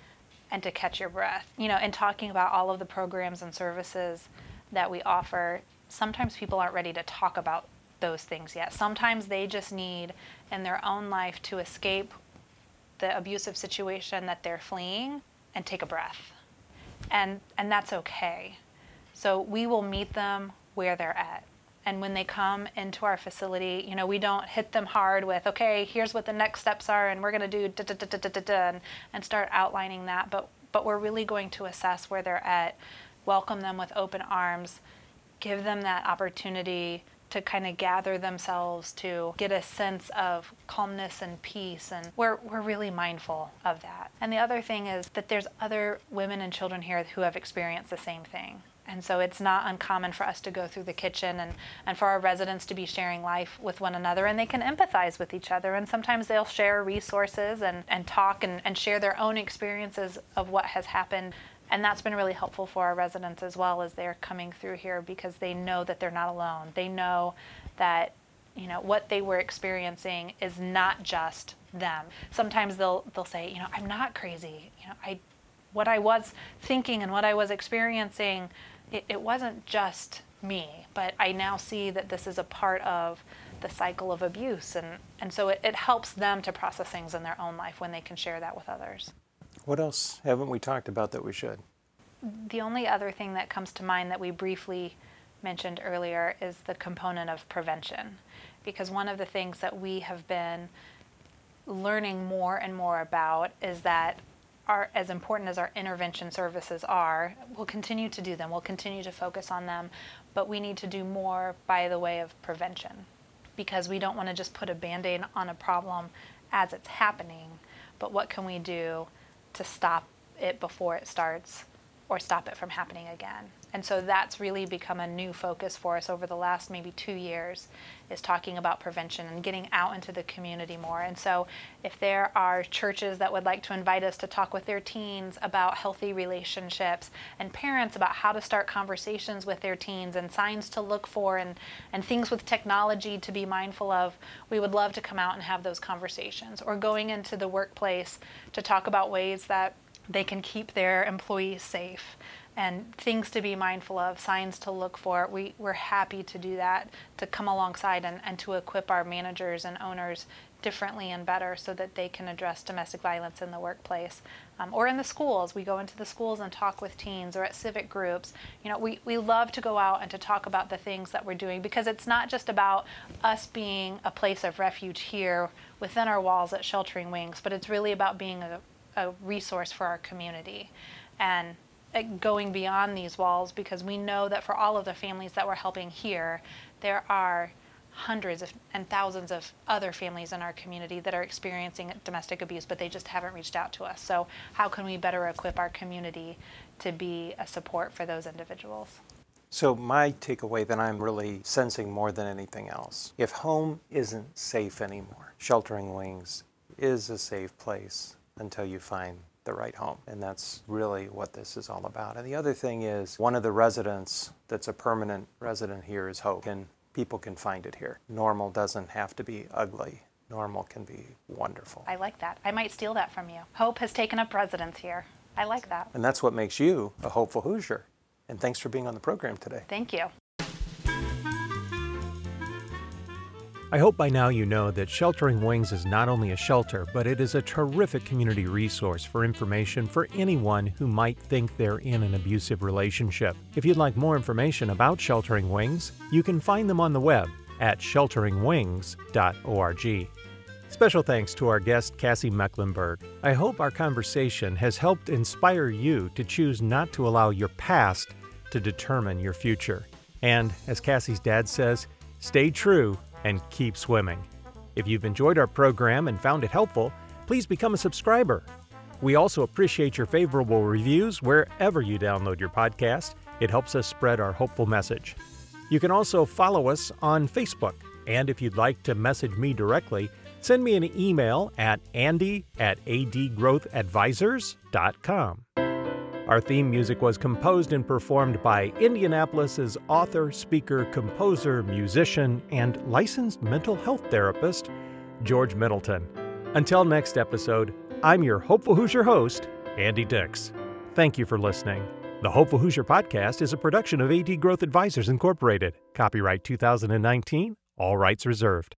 and to catch your breath. You know, in talking about all of the programs and services that we offer, sometimes people aren't ready to talk about those things yet. Sometimes they just need in their own life to escape the abusive situation that they're fleeing and take a breath. And and that's okay. So we will meet them where they're at. And when they come into our facility, you know, we don't hit them hard with, okay, here's what the next steps are, and we're going to do da da da da da da, and, and start outlining that. But but we're really going to assess where they're at, welcome them with open arms, give them that opportunity to kind of gather themselves to get a sense of calmness and peace and we're, we're really mindful of that and the other thing is that there's other women and children here who have experienced the same thing and so it's not uncommon for us to go through the kitchen and, and for our residents to be sharing life with one another and they can empathize with each other and sometimes they'll share resources and, and talk and, and share their own experiences of what has happened and that's been really helpful for our residents as well as they're coming through here because they know that they're not alone. They know that you know what they were experiencing is not just them. Sometimes they'll they'll say, you know, I'm not crazy. You know, I what I was thinking and what I was experiencing, it, it wasn't just me, but I now see that this is a part of the cycle of abuse and, and so it, it helps them to process things in their own life when they can share that with others. What else haven't we talked about that we should? The only other thing that comes to mind that we briefly mentioned earlier is the component of prevention. Because one of the things that we have been learning more and more about is that our, as important as our intervention services are, we'll continue to do them, we'll continue to focus on them, but we need to do more by the way of prevention because we don't want to just put a band aid on a problem as it's happening, but what can we do to stop it before it starts or stop it from happening again. And so that's really become a new focus for us over the last maybe two years is talking about prevention and getting out into the community more. And so if there are churches that would like to invite us to talk with their teens about healthy relationships and parents about how to start conversations with their teens and signs to look for and, and things with technology to be mindful of, we would love to come out and have those conversations. Or going into the workplace to talk about ways that they can keep their employees safe and things to be mindful of, signs to look for. We, we're happy to do that, to come alongside and, and to equip our managers and owners differently and better so that they can address domestic violence in the workplace um, or in the schools. We go into the schools and talk with teens or at civic groups. You know, we, we love to go out and to talk about the things that we're doing because it's not just about us being a place of refuge here within our walls at Sheltering Wings, but it's really about being a, a resource for our community and Uh, going beyond these walls because we know that for all of the families that we're helping here, there are hundreds of, and thousands of other families in our community that are experiencing domestic abuse, but they just haven't reached out to us. So, how can we better equip our community to be a support for those individuals? So, my takeaway that I'm really sensing more than anything else if home isn't safe anymore, Sheltering Wings is a safe place until you find the right home. And that's really what this is all about. And the other thing is, one of the residents that's a permanent resident here is Hope, and people can find it here. Normal doesn't have to be ugly. Normal can be wonderful. I like that. I might steal that from you. Hope has taken up residence here. I like that. And that's what makes you a hopeful Hoosier. And thanks for being on the program today. Thank you. I hope by now you know that Sheltering Wings is not only a shelter, but it is a terrific community resource for information for anyone who might think they're in an abusive relationship. If you'd like more information about Sheltering Wings, you can find them on the web at shelteringwings.org. Special thanks to our guest, Cassie Mecklenburg. I hope our conversation has helped inspire you to choose not to allow your past to determine your future. And as Cassie's dad says, stay true and keep swimming. If you've enjoyed our program and found it helpful, please become a subscriber. We also appreciate your favorable reviews wherever you download your podcast. It helps us spread our hopeful message. You can also follow us on Facebook. And if you'd like to message me directly, send me an email at andy at adgrowthadvisors.com. Our theme music was composed and performed by Indianapolis's author, speaker, composer, musician, and licensed mental health therapist, George Middleton. Until next episode, I'm your Hopeful Hoosier host, Andy Dix. Thank you for listening. The Hopeful Hoosier podcast is a production of AD Growth Advisors Incorporated. Copyright 2019, all rights reserved.